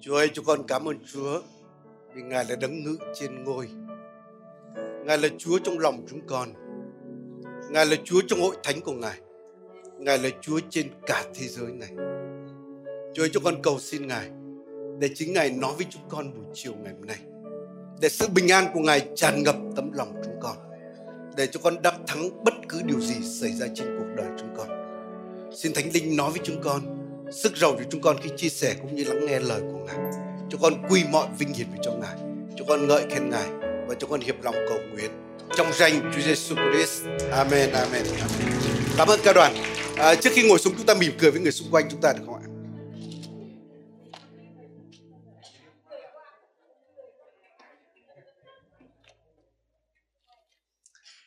Chúa ơi, chúng con cảm ơn Chúa vì Ngài là đấng ngự trên ngôi. Ngài là Chúa trong lòng chúng con. Ngài là Chúa trong hội thánh của Ngài. Ngài là Chúa trên cả thế giới này. Chúa ơi, chúng con cầu xin Ngài để chính Ngài nói với chúng con buổi chiều ngày hôm nay. Để sự bình an của Ngài tràn ngập tấm lòng chúng con. Để cho con đắc thắng bất cứ điều gì xảy ra trên cuộc đời chúng con. Xin Thánh Linh nói với chúng con sức giàu cho chúng con khi chia sẻ cũng như lắng nghe lời của Ngài. Cho con quy mọi vinh hiển về cho Ngài. Cho con ngợi khen Ngài và cho con hiệp lòng cầu nguyện trong danh Chúa Giêsu Christ. Amen, amen, amen. Cảm ơn ca đoàn. À, trước khi ngồi xuống chúng ta mỉm cười với người xung quanh chúng ta được không ạ?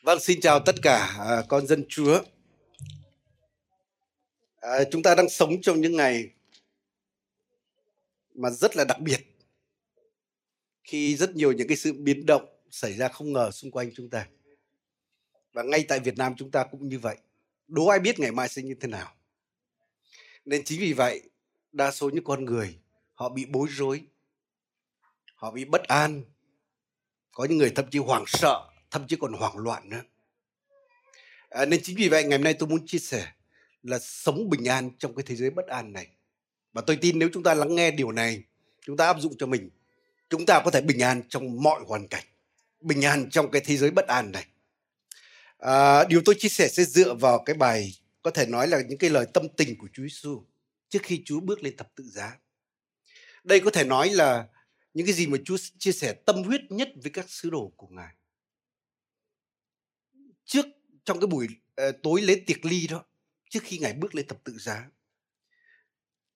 Vâng, xin chào tất cả à, con dân Chúa. À, chúng ta đang sống trong những ngày mà rất là đặc biệt khi rất nhiều những cái sự biến động xảy ra không ngờ xung quanh chúng ta. Và ngay tại Việt Nam chúng ta cũng như vậy. Đố ai biết ngày mai sẽ như thế nào. Nên chính vì vậy, đa số những con người họ bị bối rối, họ bị bất an, có những người thậm chí hoảng sợ, thậm chí còn hoảng loạn nữa. À, nên chính vì vậy ngày hôm nay tôi muốn chia sẻ là sống bình an trong cái thế giới bất an này. Và tôi tin nếu chúng ta lắng nghe điều này, chúng ta áp dụng cho mình, chúng ta có thể bình an trong mọi hoàn cảnh, bình an trong cái thế giới bất an này. À, điều tôi chia sẻ sẽ dựa vào cái bài có thể nói là những cái lời tâm tình của Chúa Giêsu trước khi Chúa bước lên thập tự giá. Đây có thể nói là những cái gì mà Chúa chia sẻ tâm huyết nhất với các sứ đồ của Ngài. Trước trong cái buổi uh, tối lễ tiệc ly đó, trước khi Ngài bước lên thập tự giá.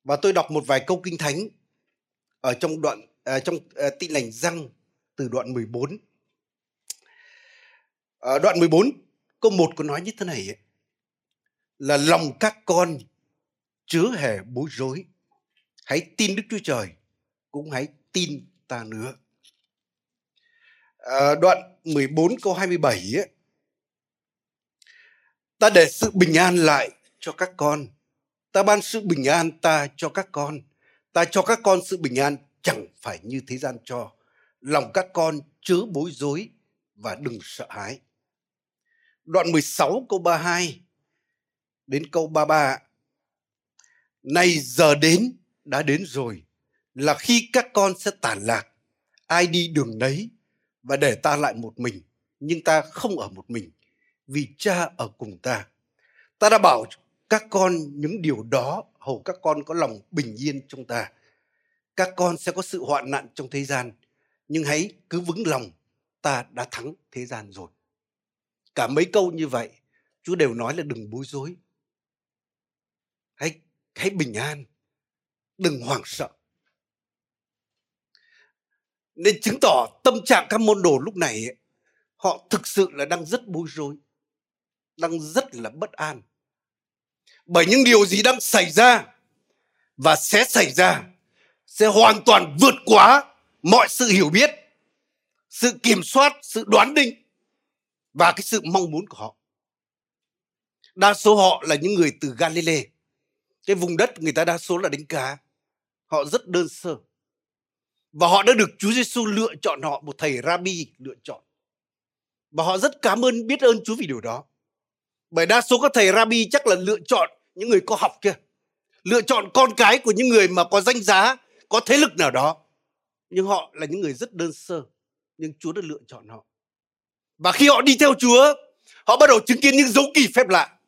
Và tôi đọc một vài câu kinh thánh ở trong đoạn à, trong à, tin lành răng từ đoạn 14. À, đoạn 14 câu 1 có nói như thế này ấy, là lòng các con chứa hề bối rối. Hãy tin Đức Chúa Trời, cũng hãy tin ta nữa. À, đoạn 14 câu 27 ấy, ta để sự bình an lại cho các con. Ta ban sự bình an ta cho các con. Ta cho các con sự bình an chẳng phải như thế gian cho. Lòng các con chớ bối rối và đừng sợ hãi. Đoạn 16 câu 32 đến câu 33. Này giờ đến, đã đến rồi, là khi các con sẽ tản lạc ai đi đường đấy và để ta lại một mình, nhưng ta không ở một mình, vì cha ở cùng ta ta đã bảo các con những điều đó hầu các con có lòng bình yên trong ta. Các con sẽ có sự hoạn nạn trong thế gian nhưng hãy cứ vững lòng ta đã thắng thế gian rồi. Cả mấy câu như vậy chúa đều nói là đừng bối rối. Hãy hãy bình an đừng hoảng sợ. Nên chứng tỏ tâm trạng các môn đồ lúc này ấy, họ thực sự là đang rất bối rối đang rất là bất an bởi những điều gì đang xảy ra và sẽ xảy ra sẽ hoàn toàn vượt quá mọi sự hiểu biết, sự kiểm soát, sự đoán định và cái sự mong muốn của họ. Đa số họ là những người từ Galilee. Cái vùng đất người ta đa số là đánh cá họ rất đơn sơ. Và họ đã được Chúa Giêsu lựa chọn, họ một thầy rabbi lựa chọn. Và họ rất cảm ơn, biết ơn Chúa vì điều đó. Bởi đa số các thầy rabbi chắc là lựa chọn những người có học kia, lựa chọn con cái của những người mà có danh giá, có thế lực nào đó nhưng họ là những người rất đơn sơ, nhưng Chúa đã lựa chọn họ và khi họ đi theo Chúa, họ bắt đầu chứng kiến những dấu kỳ phép lạ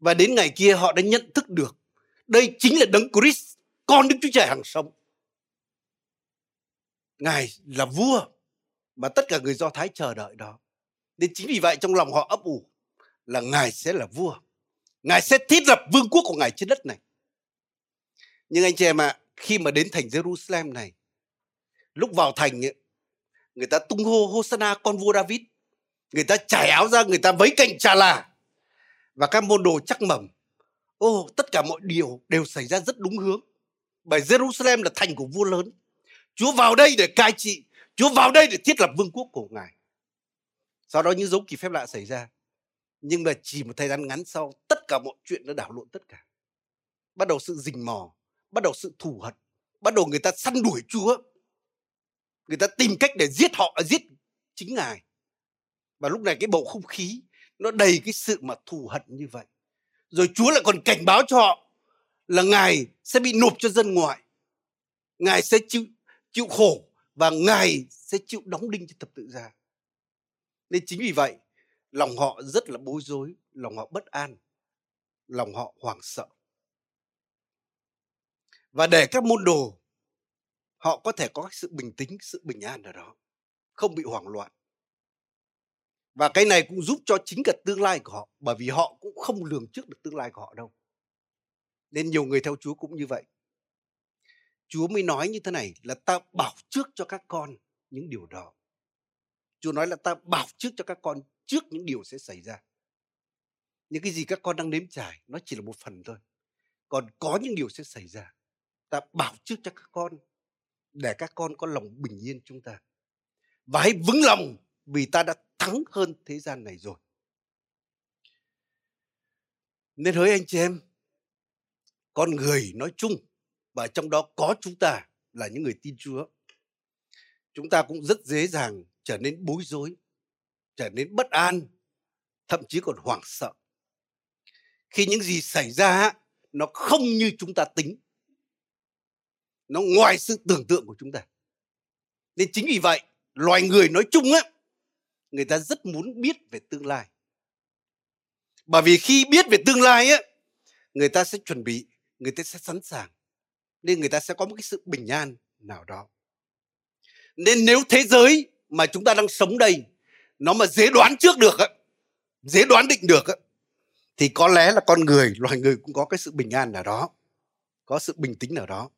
và đến ngày kia, họ đã nhận thức được, đây chính là đấng Christ, con Đức Chúa Trời hàng sống Ngài là vua mà tất cả người Do Thái chờ đợi đó. Nên chính vì vậy trong lòng họ ấp ủ là Ngài sẽ là vua. Ngài sẽ thiết lập vương quốc của Ngài trên đất này. Nhưng anh chị em ạ, à, khi mà đến thành Jerusalem này, lúc vào thành ấy, người ta tung hô Hosanna con vua David. Người ta trải áo ra, người ta vấy cành trà là. Và các môn đồ chắc mầm. Ô, tất cả mọi điều đều xảy ra rất đúng hướng. Bởi Jerusalem là thành của vua lớn. Chúa vào đây để cai trị. Chúa vào đây để thiết lập vương quốc của Ngài. Sau đó những dấu kỳ phép lạ xảy ra nhưng mà chỉ một thời gian ngắn sau, tất cả mọi chuyện nó đảo lộn tất cả. Bắt đầu sự rình mò, bắt đầu sự thù hận, bắt đầu người ta săn đuổi chúa. Người ta tìm cách để giết họ, giết chính ngài. Và lúc này cái bầu không khí, nó đầy cái sự mà thù hận như vậy. Rồi chúa lại còn cảnh báo cho họ là ngài sẽ bị nộp cho dân ngoại. Ngài sẽ chịu chịu khổ và ngài sẽ chịu đóng đinh cho thập tự giá nên chính vì vậy lòng họ rất là bối rối, lòng họ bất an, lòng họ hoảng sợ. Và để các môn đồ, họ có thể có sự bình tĩnh, sự bình an ở đó, không bị hoảng loạn. Và cái này cũng giúp cho chính cả tương lai của họ, bởi vì họ cũng không lường trước được tương lai của họ đâu. Nên nhiều người theo chúa cũng như vậy. Chúa mới nói như thế này là ta bảo trước cho các con những điều đó chúa nói là ta bảo trước cho các con trước những điều sẽ xảy ra. Những cái gì các con đang nếm trải, nó chỉ là một phần thôi. Còn có những điều sẽ xảy ra, ta bảo trước cho các con để các con có lòng bình yên chúng ta. Và hãy vững lòng vì ta đã thắng hơn thế gian này rồi. Nên hỡi anh chị em, con người nói chung và trong đó có chúng ta là những người tin Chúa. Chúng ta cũng rất dễ dàng trở nên bối rối, trở nên bất an, thậm chí còn hoảng sợ. Khi những gì xảy ra nó không như chúng ta tính. Nó ngoài sự tưởng tượng của chúng ta. Nên chính vì vậy, loài người nói chung á, người ta rất muốn biết về tương lai. Bởi vì khi biết về tương lai á, người ta sẽ chuẩn bị, người ta sẽ sẵn sàng, nên người ta sẽ có một cái sự bình an nào đó. Nên nếu thế giới mà chúng ta đang sống đây, nó mà dễ đoán trước được á, dễ đoán định được á, thì có lẽ là con người, loài người cũng có cái sự bình an nào đó, có sự bình tĩnh nào đó.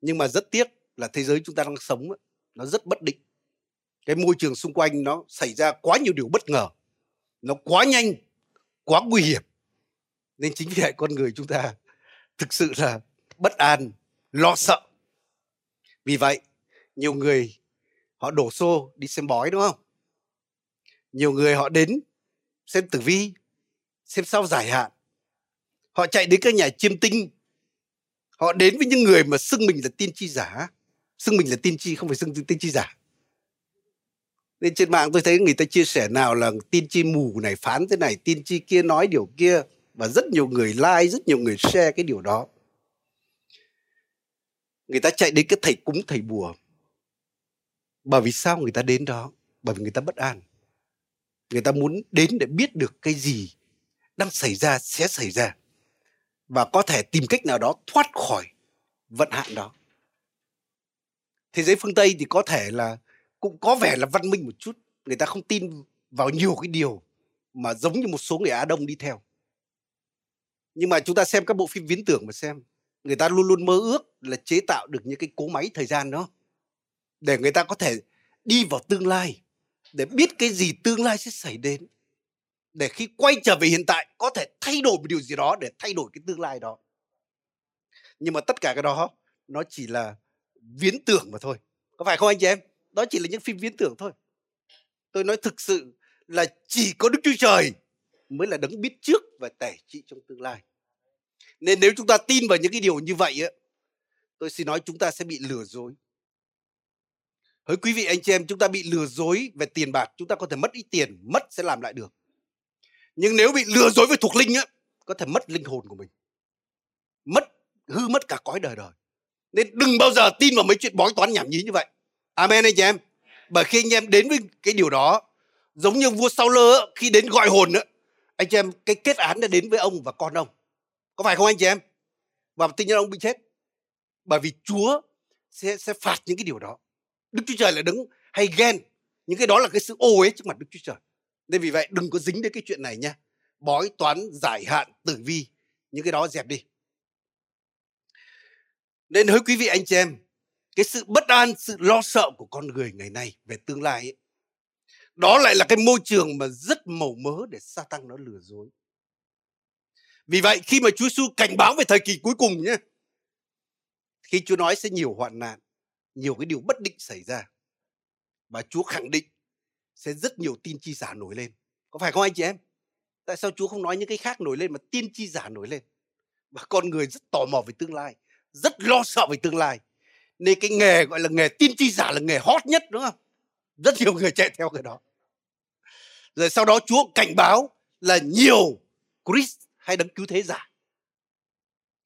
Nhưng mà rất tiếc là thế giới chúng ta đang sống nó rất bất định. Cái môi trường xung quanh nó xảy ra quá nhiều điều bất ngờ, nó quá nhanh, quá nguy hiểm. Nên chính vì vậy con người chúng ta thực sự là bất an, lo sợ. Vì vậy, nhiều người họ đổ xô đi xem bói, đúng không? Nhiều người họ đến xem tử vi, xem sao giải hạn. Họ chạy đến các nhà chiêm tinh. Họ đến với những người mà xưng mình là tiên tri giả. Xưng mình là tiên tri không phải xưng tiên tri giả. Nên trên mạng tôi thấy người ta chia sẻ nào là tiên tri mù này, phán thế này, tiên tri kia nói điều kia, và rất nhiều người like, rất nhiều người share cái điều đó. Người ta chạy đến cái thầy cúng, thầy bùa bởi vì sao người ta đến đó? Bởi vì người ta bất an. Người ta muốn đến để biết được cái gì đang xảy ra, sẽ xảy ra. Và có thể tìm cách nào đó thoát khỏi vận hạn đó. Thế giới phương tây thì có thể là cũng có vẻ là văn minh một chút. Người ta không tin vào nhiều cái điều mà giống như một số người á đông đi theo. Nhưng mà chúng ta xem các bộ phim viễn tưởng mà xem, người ta luôn luôn mơ ước là chế tạo được những cái cố máy thời gian đó để người ta có thể đi vào tương lai để biết cái gì tương lai sẽ xảy đến để khi quay trở về hiện tại có thể thay đổi một điều gì đó để thay đổi cái tương lai đó. Nhưng mà tất cả cái đó nó chỉ là viễn tưởng mà thôi. Có phải không anh chị em? Đó chỉ là những phim viễn tưởng thôi. Tôi nói thực sự là chỉ có đức chúa trời mới là đấng biết trước và tể trị trong tương lai. Nên nếu chúng ta tin vào những cái điều như vậy ấy, tôi xin nói chúng ta sẽ bị lừa dối. Hỡi quý vị anh chị em, chúng ta bị lừa dối về tiền bạc, chúng ta có thể mất ít tiền, mất sẽ làm lại được. Nhưng nếu bị lừa dối về thuộc linh á, có thể mất linh hồn của mình. Mất, hư mất cả cõi đời đời nên đừng bao giờ tin vào mấy chuyện bói toán nhảm nhí như vậy. Amen anh chị em. Bởi khi anh em đến với cái điều đó, giống như vua sau lơ khi đến gọi hồn nữa anh chị em, cái kết án đã đến với ông và con ông. Có phải không anh chị em? Và tự nhiên ông bị chết. Bởi vì chúa sẽ sẽ phạt những cái điều đó đức chúa trời là đứng hay ghen. Những cái đó là cái sự ô uế trước mặt đức chúa trời. Nên vì vậy đừng có dính đến cái chuyện này nha. Bói toán giải hạn tử vi những cái đó dẹp đi. Nên hỡi quý vị anh chị em cái sự bất an sự lo sợ của con người ngày nay về tương lai ấy, đó lại là cái môi trường mà rất màu mớ để sa tăng nó lừa dối. Vì vậy khi mà Chúa Giêsu cảnh báo về thời kỳ cuối cùng nhé khi Chúa nói sẽ nhiều hoạn nạn nhiều cái điều bất định xảy ra và Chúa khẳng định sẽ rất nhiều tin chi giả nổi lên. Có phải không anh chị em? Tại sao Chúa không nói những cái khác nổi lên mà tiên tri giả nổi lên? Và con người rất tò mò về tương lai, rất lo sợ về tương lai. Nên cái nghề gọi là nghề tiên tri giả là nghề hot nhất, đúng không? Rất nhiều người chạy theo cái đó. Rồi sau đó Chúa cảnh báo là nhiều Christ hay đấng cứu thế giả.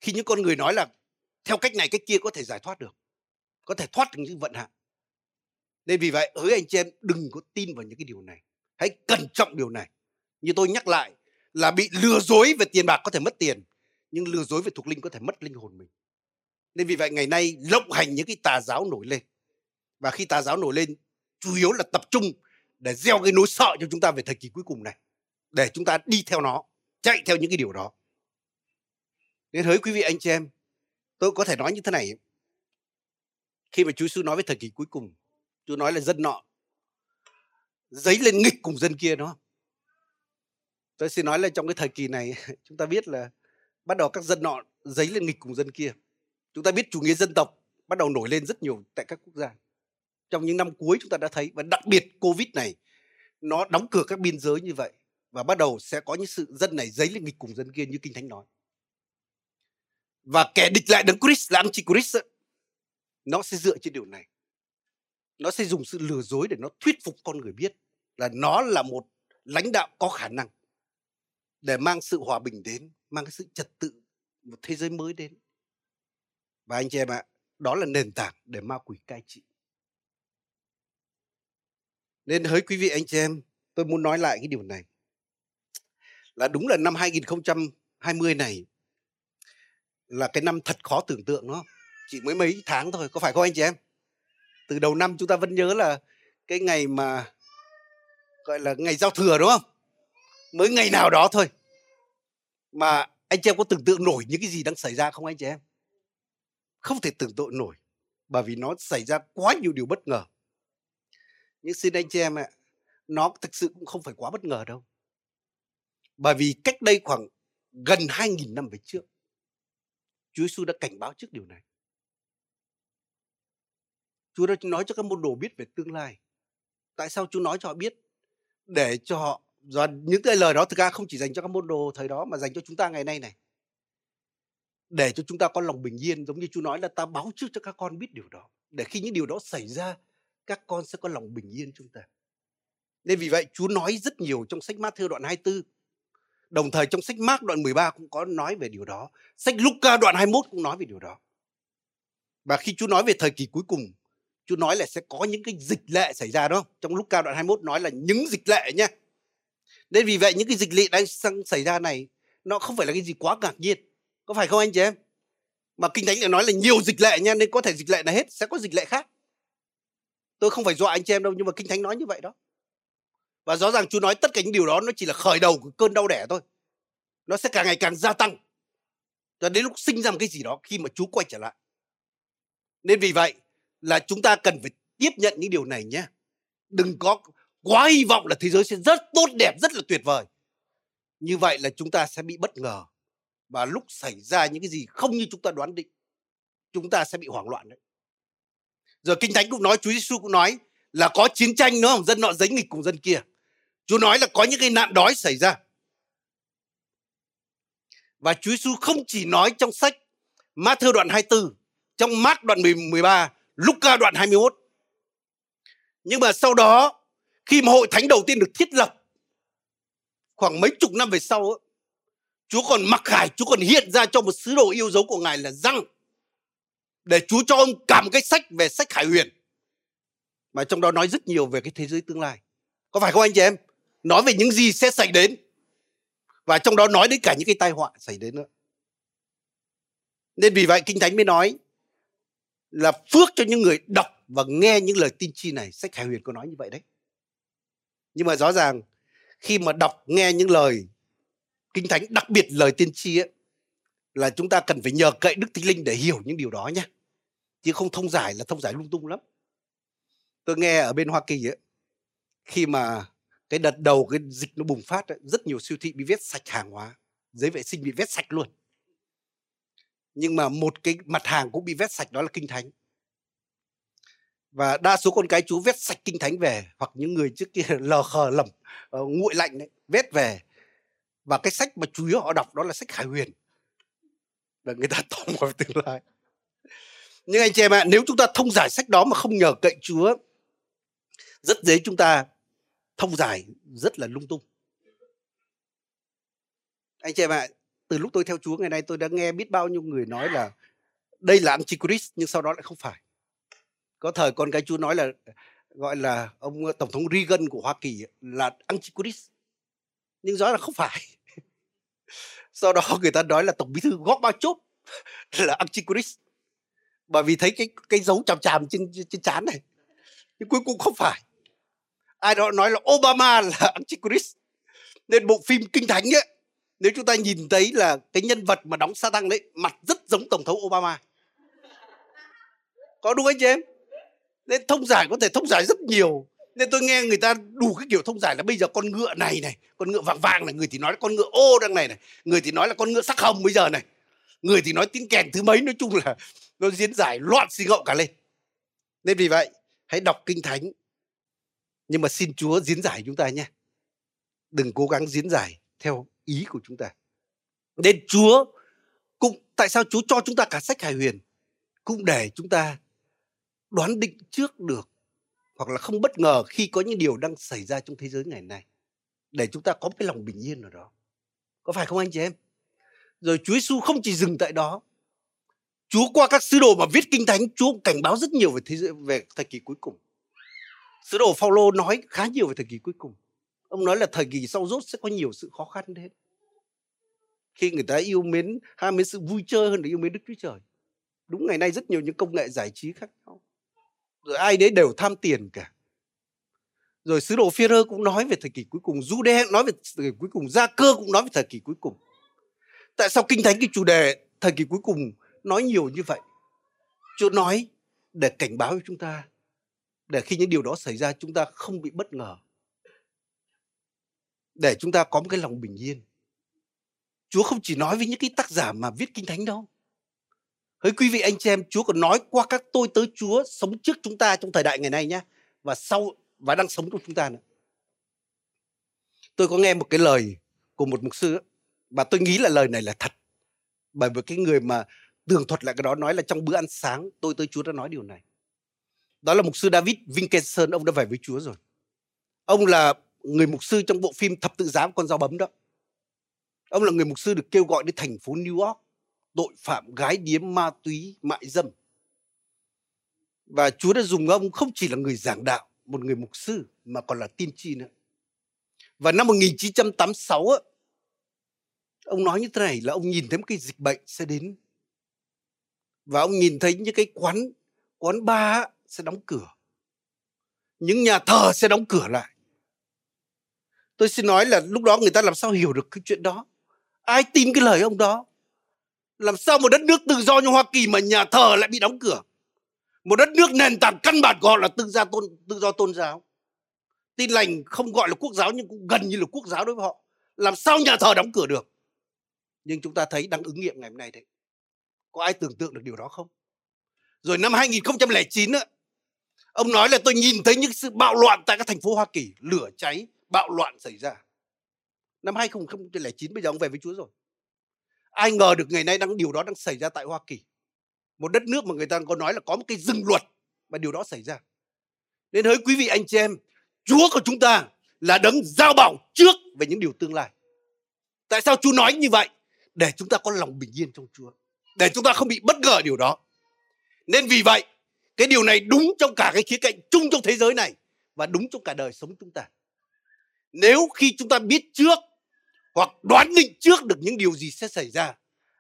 Khi những con người nói là, theo cách này, cách kia có thể giải thoát được có thể thoát được những vận hạn. Nên vì vậy, hỡi anh chị em, đừng có tin vào những cái điều này. Hãy cẩn trọng điều này. Như tôi nhắc lại là bị lừa dối về tiền bạc có thể mất tiền, nhưng lừa dối về thuộc linh có thể mất linh hồn mình. Nên vì vậy, ngày nay lộng hành những cái tà giáo nổi lên. Và khi tà giáo nổi lên, chủ yếu là tập trung để gieo cái nỗi sợ cho chúng ta về thời kỳ cuối cùng này, để chúng ta đi theo nó, chạy theo những cái điều đó. Nên hỡi quý vị anh chị em, tôi có thể nói như thế này khi mà Chúa Giêsu nói với thời kỳ cuối cùng, Chúa nói là dân nọ giấy lên nghịch cùng dân kia đó. tôi xin nói là trong cái thời kỳ này, chúng ta biết là bắt đầu các dân nọ giấy lên nghịch cùng dân kia. Chúng ta biết chủ nghĩa dân tộc bắt đầu nổi lên rất nhiều tại các quốc gia. Trong những năm cuối chúng ta đã thấy, và đặc biệt covid này, nó đóng cửa các biên giới như vậy, và bắt đầu sẽ có những sự dân này giấy lên nghịch cùng dân kia như kinh thánh nói. Và kẻ địch lại đấng Christ là antichrist nó sẽ dựa trên điều này. Nó sẽ dùng sự lừa dối để nó thuyết phục con người biết là nó là một lãnh đạo có khả năng để mang sự hòa bình đến, mang cái sự trật tự một thế giới mới đến. Và anh chị em ạ, đó là nền tảng để ma quỷ cai trị. Nên hỡi quý vị anh chị em, tôi muốn nói lại cái điều này. Là đúng là năm 2020 này là cái năm thật khó tưởng tượng nó chỉ mới mấy tháng thôi, có phải không anh chị em? Từ đầu năm chúng ta vẫn nhớ là cái ngày mà, gọi là, ngày giao thừa, đúng không? Mới ngày nào đó thôi. Mà anh chị em có tưởng tượng nổi những cái gì đang xảy ra không anh chị em? Không thể tưởng tượng nổi, bởi vì nó xảy ra quá nhiều điều bất ngờ. Nhưng xin anh chị em ạ, nó thực sự cũng không phải quá bất ngờ đâu. Bởi vì cách đây khoảng gần 2.000 năm về trước, Chúa Giêsu đã cảnh báo trước điều này. Chúa đã nói cho các môn đồ biết về tương lai. Tại sao Chúa nói cho họ biết? Để cho họ và những cái lời đó thực ra không chỉ dành cho các môn đồ thời đó mà dành cho chúng ta ngày nay này. Để cho chúng ta có lòng bình yên giống như Chúa nói là ta báo trước cho các con biết điều đó. Để khi những điều đó xảy ra, các con sẽ có lòng bình yên chúng ta. Nên vì vậy Chúa nói rất nhiều trong sách Matthew đoạn 24. Đồng thời trong sách Mark đoạn 13 cũng có nói về điều đó. Sách Luca đoạn 21 cũng nói về điều đó. Và khi Chúa nói về thời kỳ cuối cùng Chúa nói là sẽ có những cái dịch lệ xảy ra đúng không? Trong lúc cao đoạn 21 nói là những dịch lệ nhé. Nên vì vậy những cái dịch lệ đang xảy ra này nó không phải là cái gì quá ngạc nhiên. Có phải không anh chị em? Mà Kinh Thánh lại nói là nhiều dịch lệ nha nên có thể dịch lệ này hết, sẽ có dịch lệ khác. Tôi không phải dọa anh chị em đâu nhưng mà Kinh Thánh nói như vậy đó. Và rõ ràng Chúa nói tất cả những điều đó nó chỉ là khởi đầu của cơn đau đẻ thôi. Nó sẽ càng ngày càng gia tăng. Cho đến lúc sinh ra một cái gì đó khi mà Chúa quay trở lại. Nên vì vậy là chúng ta cần phải tiếp nhận những điều này nhé. Đừng có quá hy vọng là thế giới sẽ rất tốt đẹp rất là tuyệt vời. Như vậy là chúng ta sẽ bị bất ngờ. Và lúc xảy ra những cái gì không như chúng ta đoán định chúng ta sẽ bị hoảng loạn đấy. Giờ kinh thánh cũng nói chúa giêsu cũng nói là có chiến tranh nữa không? Dân nọ giấy nghịch cùng dân kia. Chúa nói là có những cái nạn đói xảy ra. Và Chúa Giêsu không chỉ nói trong sách Matthew đoạn 24, trong Mark đoạn 13 Luca đoạn 21. Nhưng mà sau đó khi mà hội thánh đầu tiên được thiết lập khoảng mấy chục năm về sau Chúa còn mặc khải, Chúa còn hiện ra cho một sứ đồ yêu dấu của Ngài là răng để Chúa cho ông cả một cái sách về sách Khải Huyền mà trong đó nói rất nhiều về cái thế giới tương lai. Có phải không anh chị em? Nói về những gì sẽ xảy đến và trong đó nói đến cả những cái tai họa xảy đến nữa. Nên vì vậy Kinh Thánh mới nói là phước cho những người đọc và nghe những lời tin chi này. Sách Khải Huyền có nói như vậy đấy. Nhưng mà rõ ràng khi mà đọc nghe những lời kinh thánh đặc biệt lời tiên tri ấy là chúng ta cần phải nhờ cậy đức thánh linh để hiểu những điều đó nhé chứ không thông giải là thông giải lung tung lắm. Tôi nghe ở bên hoa kỳ ấy khi mà cái đợt đầu cái dịch nó bùng phát ấy, rất nhiều siêu thị bị vét sạch hàng hóa giấy vệ sinh bị vét sạch luôn nhưng mà một cái mặt hàng cũng bị vét sạch đó là kinh thánh. Và đa số con cái chú vét sạch kinh thánh về hoặc những người trước kia lờ khờ lầm uh, ờ, nguội lạnh đấy vét về. Và cái sách mà chủ yếu họ đọc đó là sách Khải Huyền. Và người ta tò mò về tương lai. Nhưng anh chị em ạ nếu chúng ta thông giải sách đó mà không nhờ cậy Chúa rất dễ chúng ta thông giải rất là lung tung. Anh chị em ạ từ lúc tôi theo Chúa, ngày nay tôi đã nghe biết bao nhiêu người nói là đây là Antichrist, nhưng sau đó lại không phải. Có thời con cái Chúa nói là, gọi là ông ờ, tổng thống Reagan của Hoa Kỳ là Antichrist, nhưng rõ là không phải. Sau đó người ta nói là tổng bí thư Gorbachev là Antichrist, bởi vì thấy cái cái dấu chằm chằm trên trên trán này, nhưng cuối cùng không phải. Ai đó nói là Obama là Antichrist, nên bộ phim kinh thánh ấy nếu chúng ta nhìn thấy là cái nhân vật mà đóng Satan đấy, mặt rất giống tổng thống Obama. Có đúng anh chị em? Nên thông giải có thể thông giải rất nhiều. Nên tôi nghe người ta đủ cái kiểu thông giải là bây giờ con ngựa này này, con ngựa vàng vàng này, người thì nói là con ngựa ô đang này này, người thì nói là con ngựa sắc hồng bây giờ này, người thì nói tiếng kèn thứ mấy, nói chung là nó diễn giải loạn xì ngậu cả lên. Nên vì vậy, hãy đọc kinh thánh. Nhưng mà xin chúa diễn giải chúng ta nhé. Đừng cố gắng diễn giải theo ý của chúng ta. Nên chúa cũng, tại sao chúa cho chúng ta cả sách hài huyền, cũng để chúng ta đoán định trước được hoặc là không bất ngờ khi có những điều đang xảy ra trong thế giới ngày nay, để chúng ta có cái lòng bình yên ở đó. Có phải không anh chị em? Rồi Chúa Giêsu không chỉ dừng tại đó, Chúa qua các sứ đồ mà viết kinh thánh, Chúa cảnh báo rất nhiều về thế giới, về thời kỳ cuối cùng. Sứ đồ Phaolô nói khá nhiều về thời kỳ cuối cùng ông nói là thời kỳ sau rốt sẽ có nhiều sự khó khăn đến khi người ta yêu mến, ham mến sự vui chơi hơn là yêu mến Đức Chúa Trời. Đúng ngày nay rất nhiều những công nghệ giải trí khác nhau. Rồi ai đấy đều tham tiền cả. Rồi sứ đồ phi cũng nói về thời kỳ cuối cùng Jude nói về thời kỳ cuối cùng gia cơ cũng nói về thời kỳ cuối cùng. Tại sao kinh thánh, cái chủ đề thời kỳ cuối cùng nói nhiều như vậy? Chúa nói để cảnh báo cho chúng ta, để khi những điều đó xảy ra, chúng ta không bị bất ngờ để chúng ta có một cái lòng bình yên chúa không chỉ nói với những cái tác giả mà viết kinh thánh đâu Hỡi quý vị anh chị em, Chúa còn nói qua các tôi tới Chúa sống trước chúng ta trong thời đại ngày nay nhé. Và sau và đang sống trong chúng ta nữa. Tôi có nghe một cái lời của một mục sư và tôi nghĩ là lời này là thật. Bởi vì cái người mà tường thuật lại cái đó nói là trong bữa ăn sáng tôi tới Chúa đã nói điều này. Đó là mục sư David Vinkenson, ông đã về với Chúa rồi. Ông là người mục sư trong bộ phim Thập tự giá con dao bấm đó. Ông là người mục sư được kêu gọi đến thành phố New York tội phạm gái điếm ma túy mại dâm. Và Chúa đã dùng ông không chỉ là người giảng đạo một người mục sư mà còn là tiên tri nữa. Và năm 1986 á, ông nói như thế này là ông nhìn thấy một cái dịch bệnh sẽ đến. Và ông nhìn thấy những cái quán quán bar sẽ đóng cửa. Những nhà thờ sẽ đóng cửa lại tôi xin nói là lúc đó người ta làm sao hiểu được cái chuyện đó ai tin cái lời ông đó làm sao một đất nước tự do như Hoa Kỳ mà nhà thờ lại bị đóng cửa? Một đất nước nền tảng căn bản của họ là tự do tôn tự do tôn giáo. Tin lành không gọi là quốc giáo nhưng cũng gần như là quốc giáo đối với họ. Làm sao nhà thờ đóng cửa được? Nhưng chúng ta thấy đang ứng nghiệm ngày hôm nay đấy. Có ai tưởng tượng được điều đó không? Rồi năm 2009 á, ông nói là tôi nhìn thấy những sự bạo loạn tại các thành phố Hoa Kỳ, lửa cháy, bạo loạn xảy ra. Năm 2009 bây giờ ông về với Chúa rồi. Ai ngờ được ngày nay đang, điều đó đang xảy ra tại Hoa Kỳ. Một đất nước mà người ta có nói là có một cái dừng luật mà điều đó xảy ra. Nên hỡi quý vị anh chị em, Chúa của chúng ta là đấng giao bảo trước về những điều tương lai. Tại sao Chúa nói như vậy? Để chúng ta có lòng bình yên trong Chúa. Để chúng ta không bị bất ngờ điều đó. Nên vì vậy, cái điều này đúng trong cả cái khía cạnh chung trong thế giới này và đúng trong cả đời sống chúng ta nếu khi chúng ta biết trước hoặc đoán định trước được những điều gì sẽ xảy ra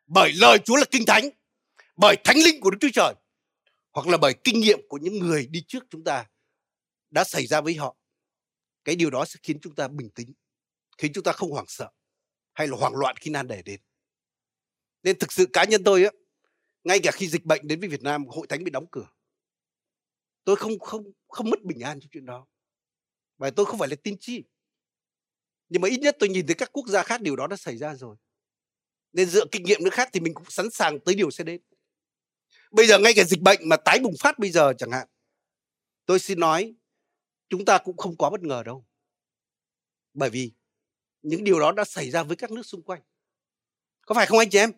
bởi lời Chúa là kinh thánh, bởi thánh linh của Đức Chúa Trời hoặc là bởi kinh nghiệm của những người đi trước chúng ta đã xảy ra với họ. Cái điều đó sẽ khiến chúng ta bình tĩnh, khiến chúng ta không hoảng sợ hay là hoảng loạn khi nan đề đến. Nên thực sự cá nhân tôi á, ngay cả khi dịch bệnh đến với Việt Nam, hội thánh bị đóng cửa. Tôi không không không mất bình an trong chuyện đó. Và tôi không phải là tin chi nhưng mà ít nhất tôi nhìn thấy các quốc gia khác điều đó đã xảy ra rồi. Nên dựa kinh nghiệm nước khác thì mình cũng sẵn sàng tới điều sẽ đến. Bây giờ ngay cả dịch bệnh mà tái bùng phát bây giờ chẳng hạn, tôi xin nói, chúng ta cũng không quá bất ngờ đâu. Bởi vì những điều đó đã xảy ra với các nước xung quanh. Có phải không anh chị em?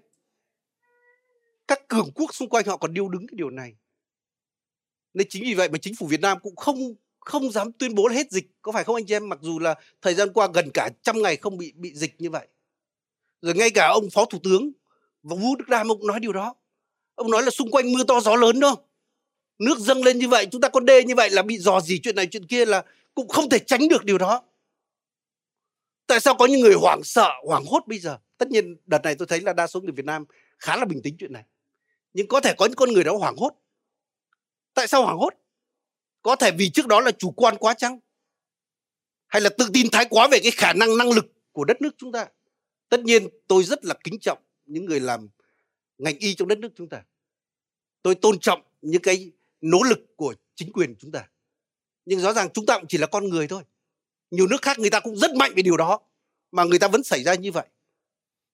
Các cường quốc xung quanh họ còn điêu đứng cái điều này. Nên chính vì vậy mà chính phủ Việt Nam cũng không không dám tuyên bố là hết dịch. Có phải không anh chị em? Mặc dù là thời gian qua gần cả trăm ngày không bị bị dịch như vậy. Rồi ngay cả ông phó thủ tướng và Vũ Đức Đam, ông nói điều đó. Ông nói là xung quanh mưa to gió lớn đâu nước dâng lên như vậy, chúng ta có đê như vậy là bị dò gì chuyện này chuyện kia là cũng không thể tránh được điều đó. Tại sao có những người hoảng sợ, hoảng hốt bây giờ? Tất nhiên đợt này tôi thấy là đa số người Việt Nam khá là bình tĩnh chuyện này. Nhưng có thể có những con người đó hoảng hốt. Tại sao hoảng hốt? Có thể vì trước đó là chủ quan quá chăng? Hay là tự tin thái quá về cái khả năng năng lực của đất nước chúng ta? Tất nhiên tôi rất là kính trọng những người làm ngành y trong đất nước chúng ta. Tôi tôn trọng những cái nỗ lực của chính quyền chúng ta. Nhưng rõ ràng chúng ta cũng chỉ là con người thôi. Nhiều nước khác người ta cũng rất mạnh về điều đó, mà người ta vẫn xảy ra như vậy.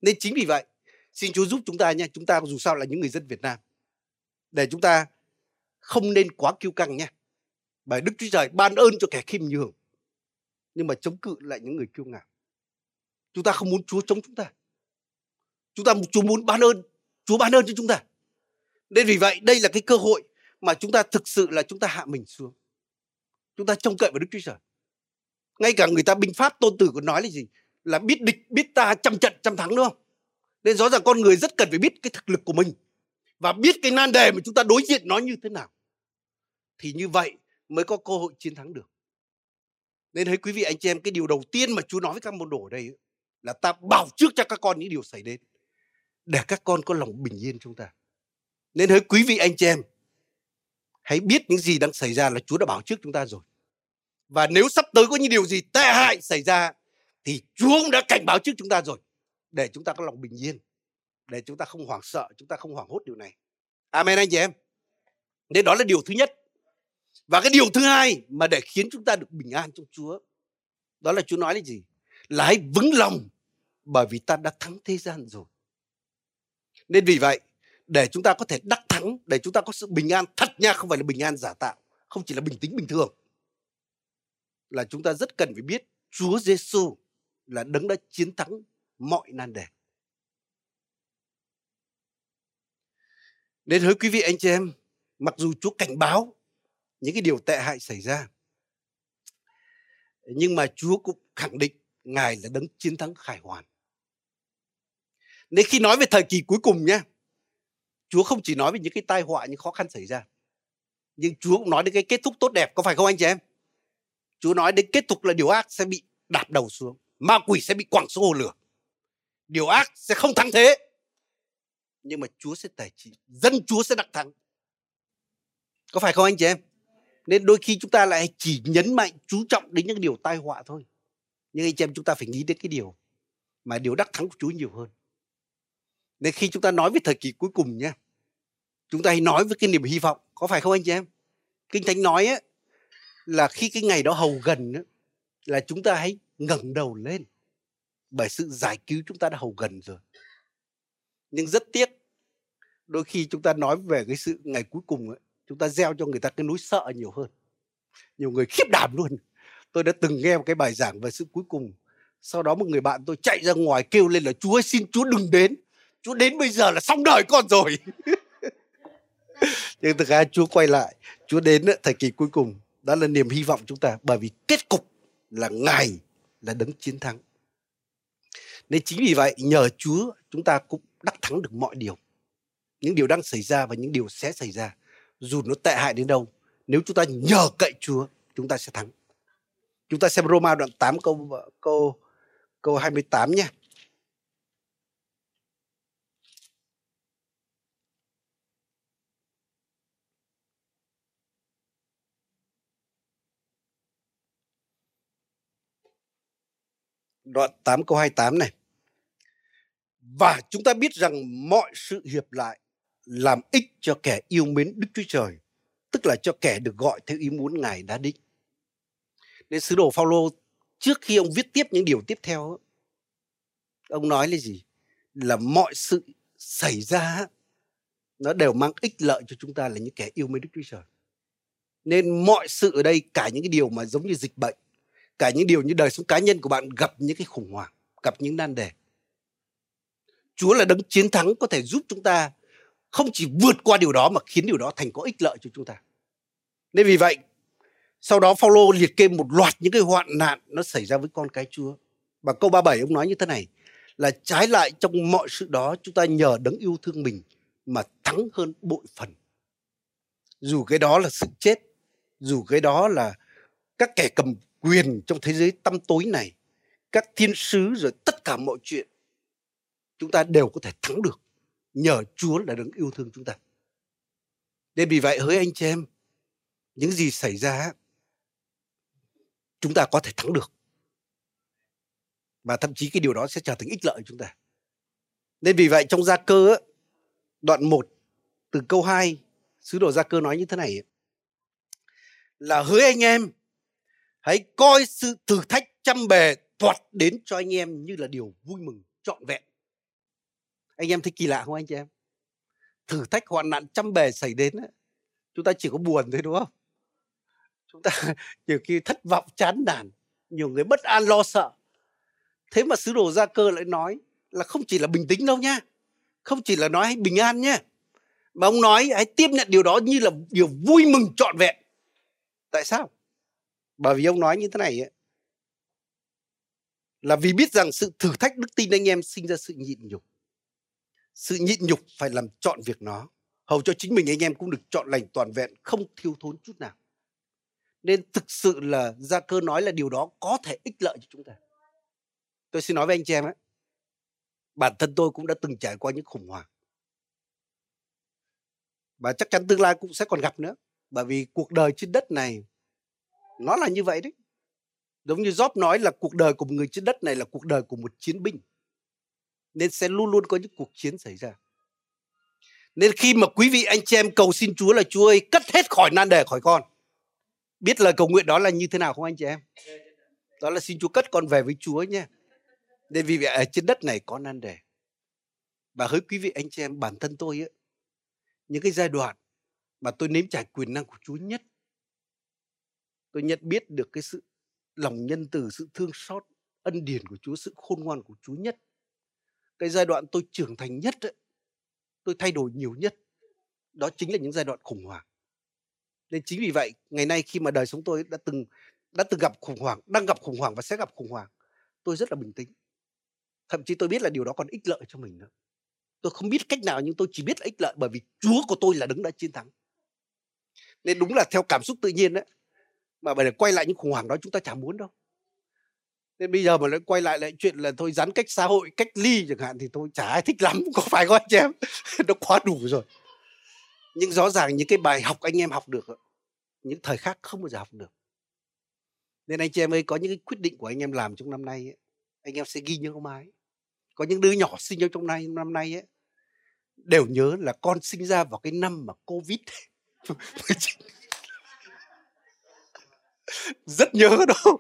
Nên chính vì vậy, xin chúa giúp chúng ta nha. Chúng ta dù sao là những người dân việt nam. Để chúng ta không nên quá kiêu căng nha bởi đức chúa trời ban ơn cho kẻ khiêm nhường. Nhưng mà chống cự lại những người kiêu ngạo. Chúng ta không muốn chúa chống chúng ta. Chúng ta, chúa muốn ban ơn. Chúa ban ơn cho chúng ta. Nên vì vậy, đây là cái cơ hội mà chúng ta thực sự là chúng ta hạ mình xuống. Chúng ta trông cậy vào đức chúa trời. Ngay cả người ta binh pháp, tôn tử còn nói là gì? Là biết địch, biết ta trăm trận, trăm thắng, đúng không? Nên rõ ràng con người rất cần phải biết cái thực lực của mình và biết cái nan đề mà chúng ta đối diện nó như thế nào. Thì như vậy mới có cơ hội chiến thắng được. Nên thấy quý vị anh chị em, cái điều đầu tiên mà Chúa nói với các môn đồ ở đây là ta bảo trước cho các con những điều xảy đến, để các con có lòng bình yên chúng ta. Nên hỡi quý vị anh chị em, hãy biết những gì đang xảy ra là Chúa đã bảo trước chúng ta rồi. Và nếu sắp tới có những điều gì tệ hại xảy ra, thì Chúa cũng đã cảnh báo trước chúng ta rồi, để chúng ta có lòng bình yên, để chúng ta không hoảng sợ, chúng ta không hoảng hốt điều này. Amen anh chị em. Nên đó là điều thứ nhất và cái điều thứ hai mà để khiến chúng ta được bình an trong Chúa đó là Chúa nói là gì là hãy vững lòng bởi vì ta đã thắng thế gian rồi nên vì vậy để chúng ta có thể đắc thắng để chúng ta có sự bình an thật nha không phải là bình an giả tạo không chỉ là bình tĩnh bình thường là chúng ta rất cần phải biết Chúa Giêsu là đấng đã chiến thắng mọi nan đề. Nên hỡi quý vị anh chị em, mặc dù Chúa cảnh báo những cái điều tệ hại xảy ra, nhưng mà Chúa cũng khẳng định Ngài là đấng chiến thắng khải hoàn. Nên khi nói về thời kỳ cuối cùng nhé, Chúa không chỉ nói về những cái tai họa, những khó khăn xảy ra, nhưng Chúa cũng nói đến cái kết thúc tốt đẹp, có phải không anh chị em? Chúa nói đến kết thúc là điều ác sẽ bị đạp đầu xuống, ma quỷ sẽ bị quẳng xuống hồ lửa. Điều ác sẽ không thắng thế. Nhưng mà Chúa sẽ tài trị, dân Chúa sẽ đắc thắng. Có phải không anh chị em? Nên đôi khi chúng ta lại chỉ nhấn mạnh, chú trọng đến những điều tai họa thôi. Nhưng anh chị em chúng ta phải nghĩ đến cái điều mà điều đắc thắng của Chúa nhiều hơn. Nên khi chúng ta nói về thời kỳ cuối cùng nha, chúng ta hãy nói với cái niềm hy vọng. Có phải không anh chị em? Kinh Thánh nói ấy, là khi cái ngày đó hầu gần ấy, là chúng ta hãy ngẩng đầu lên bởi sự giải cứu chúng ta đã hầu gần rồi nhưng rất tiếc đôi khi chúng ta nói về cái sự ngày cuối cùng ấy, chúng ta gieo cho người ta cái nỗi sợ nhiều hơn. Nhiều người khiếp đảm luôn. Tôi đã từng nghe một cái bài giảng về sự cuối cùng. Sau đó một người bạn tôi chạy ra ngoài kêu lên là, chúa ơi, xin chúa đừng đến. Chúa đến bây giờ là xong đời con rồi. Nhưng thực ra chúa quay lại. Chúa đến thời kỳ cuối cùng, đó là niềm hy vọng chúng ta. Bởi vì kết cục là ngài là đấng chiến thắng. Nên chính vì vậy, nhờ chúa, chúng ta cũng đắc thắng được mọi điều. Những điều đang xảy ra và những điều sẽ xảy ra dù nó tệ hại đến đâu, nếu chúng ta nhờ cậy chúa, chúng ta sẽ thắng chúng ta xem Roma đoạn 8 câu câu câu 28 nhé đoạn 8 câu 28 này. Và chúng ta biết rằng mọi sự hiệp lại làm ích cho kẻ yêu mến Đức Chúa Trời, tức là cho kẻ được gọi theo ý muốn Ngài đã định. Nên sứ đồ Phaolô trước khi ông viết tiếp những điều tiếp theo, ông nói là gì? Là mọi sự xảy ra nó đều mang ích lợi cho chúng ta là những kẻ yêu mến Đức Chúa Trời. Nên mọi sự ở đây cả những cái điều mà giống như dịch bệnh cả những điều như đời sống cá nhân của bạn gặp những cái khủng hoảng gặp những nan đề. Chúa là đấng chiến thắng có thể giúp chúng ta không chỉ vượt qua điều đó mà khiến điều đó thành có ích lợi cho chúng ta. Nên vì vậy, sau đó Phaolô liệt kê một loạt những cái hoạn nạn nó xảy ra với con cái Chúa. Và câu 37 ông nói như thế này là trái lại trong mọi sự đó chúng ta nhờ đấng yêu thương mình mà thắng hơn bội phần. Dù cái đó là sự chết, dù cái đó là các kẻ cầm quyền trong thế giới tăm tối này, các thiên sứ rồi tất cả mọi chuyện chúng ta đều có thể thắng được nhờ Chúa là đấng yêu thương chúng ta. Nên vì vậy hỡi anh chị em, những gì xảy ra chúng ta có thể thắng được. Và thậm chí cái điều đó sẽ trở thành ích lợi chúng ta. Nên vì vậy trong gia cơ đoạn 1 từ câu 2 sứ đồ gia cơ nói như thế này là hỡi anh em hãy coi sự thử thách trăm bề thoạt đến cho anh em như là điều vui mừng trọn vẹn anh em thấy kỳ lạ không anh chị em? Thử thách hoạn nạn trăm bề xảy đến chúng ta chỉ có buồn thôi đúng không? Chúng ta nhiều khi thất vọng chán nản nhiều người bất an lo sợ. Thế mà sứ đồ gia cơ lại nói là không chỉ là bình tĩnh đâu nha không chỉ là nói hãy bình an nhé mà ông nói hãy tiếp nhận điều đó như là điều vui mừng trọn vẹn. Tại sao? Bởi vì ông nói như thế này ấy, là vì biết rằng sự thử thách đức tin anh em sinh ra sự nhịn nhục sự nhịn nhục phải làm chọn việc nó. Hầu cho chính mình anh em cũng được chọn lành toàn vẹn, không thiếu thốn chút nào. Nên thực sự là gia cơ nói là điều đó có thể ích lợi cho chúng ta. Tôi xin nói với anh chị em ấy bản thân tôi cũng đã từng trải qua những khủng hoảng. Và chắc chắn tương lai cũng sẽ còn gặp nữa, bởi vì cuộc đời trên đất này, nó là như vậy đấy. Giống như Job nói là cuộc đời của một người trên đất này là cuộc đời của một chiến binh nên sẽ luôn luôn có những cuộc chiến xảy ra. Nên khi mà quý vị anh chị em cầu xin Chúa là Chúa ơi cất hết khỏi nan đề khỏi con. Biết lời cầu nguyện đó là như thế nào không anh chị em? Đó là xin Chúa cất con về với Chúa nhé. Nên vì vậy ở trên đất này có nan đề. Và hỡi quý vị anh chị em bản thân tôi ấy, những cái giai đoạn mà tôi nếm trải quyền năng của Chúa nhất tôi nhận biết được cái sự lòng nhân từ sự thương xót ân điển của Chúa sự khôn ngoan của Chúa nhất cái giai đoạn tôi trưởng thành nhất ấy, tôi thay đổi nhiều nhất đó chính là những giai đoạn khủng hoảng. Nên chính vì vậy ngày nay khi mà đời sống tôi đã từng đã từng gặp khủng hoảng đang gặp khủng hoảng và sẽ gặp khủng hoảng tôi rất là bình tĩnh. Thậm chí tôi biết là điều đó còn ích lợi cho mình nữa. Tôi không biết cách nào nhưng tôi chỉ biết là ích lợi bởi vì chúa của tôi là đứng đã chiến thắng. Nên đúng là theo cảm xúc tự nhiên đấy mà để quay lại những khủng hoảng đó chúng ta chẳng muốn đâu nên bây giờ mà lại quay lại lại chuyện là thôi giãn cách xã hội cách ly chẳng hạn thì tôi chả ai thích lắm có phải không anh em? Nó quá đủ rồi. Nhưng rõ ràng những cái bài học anh em học được những thời khác không bao giờ học được. Nên anh chị em ơi có những cái quyết định của anh em làm trong năm nay ấy, anh em sẽ ghi nhớ mãi. Có những đứa nhỏ sinh ra trong nay năm nay ấy đều nhớ là con sinh ra vào cái năm mà covid. Rất nhớ đó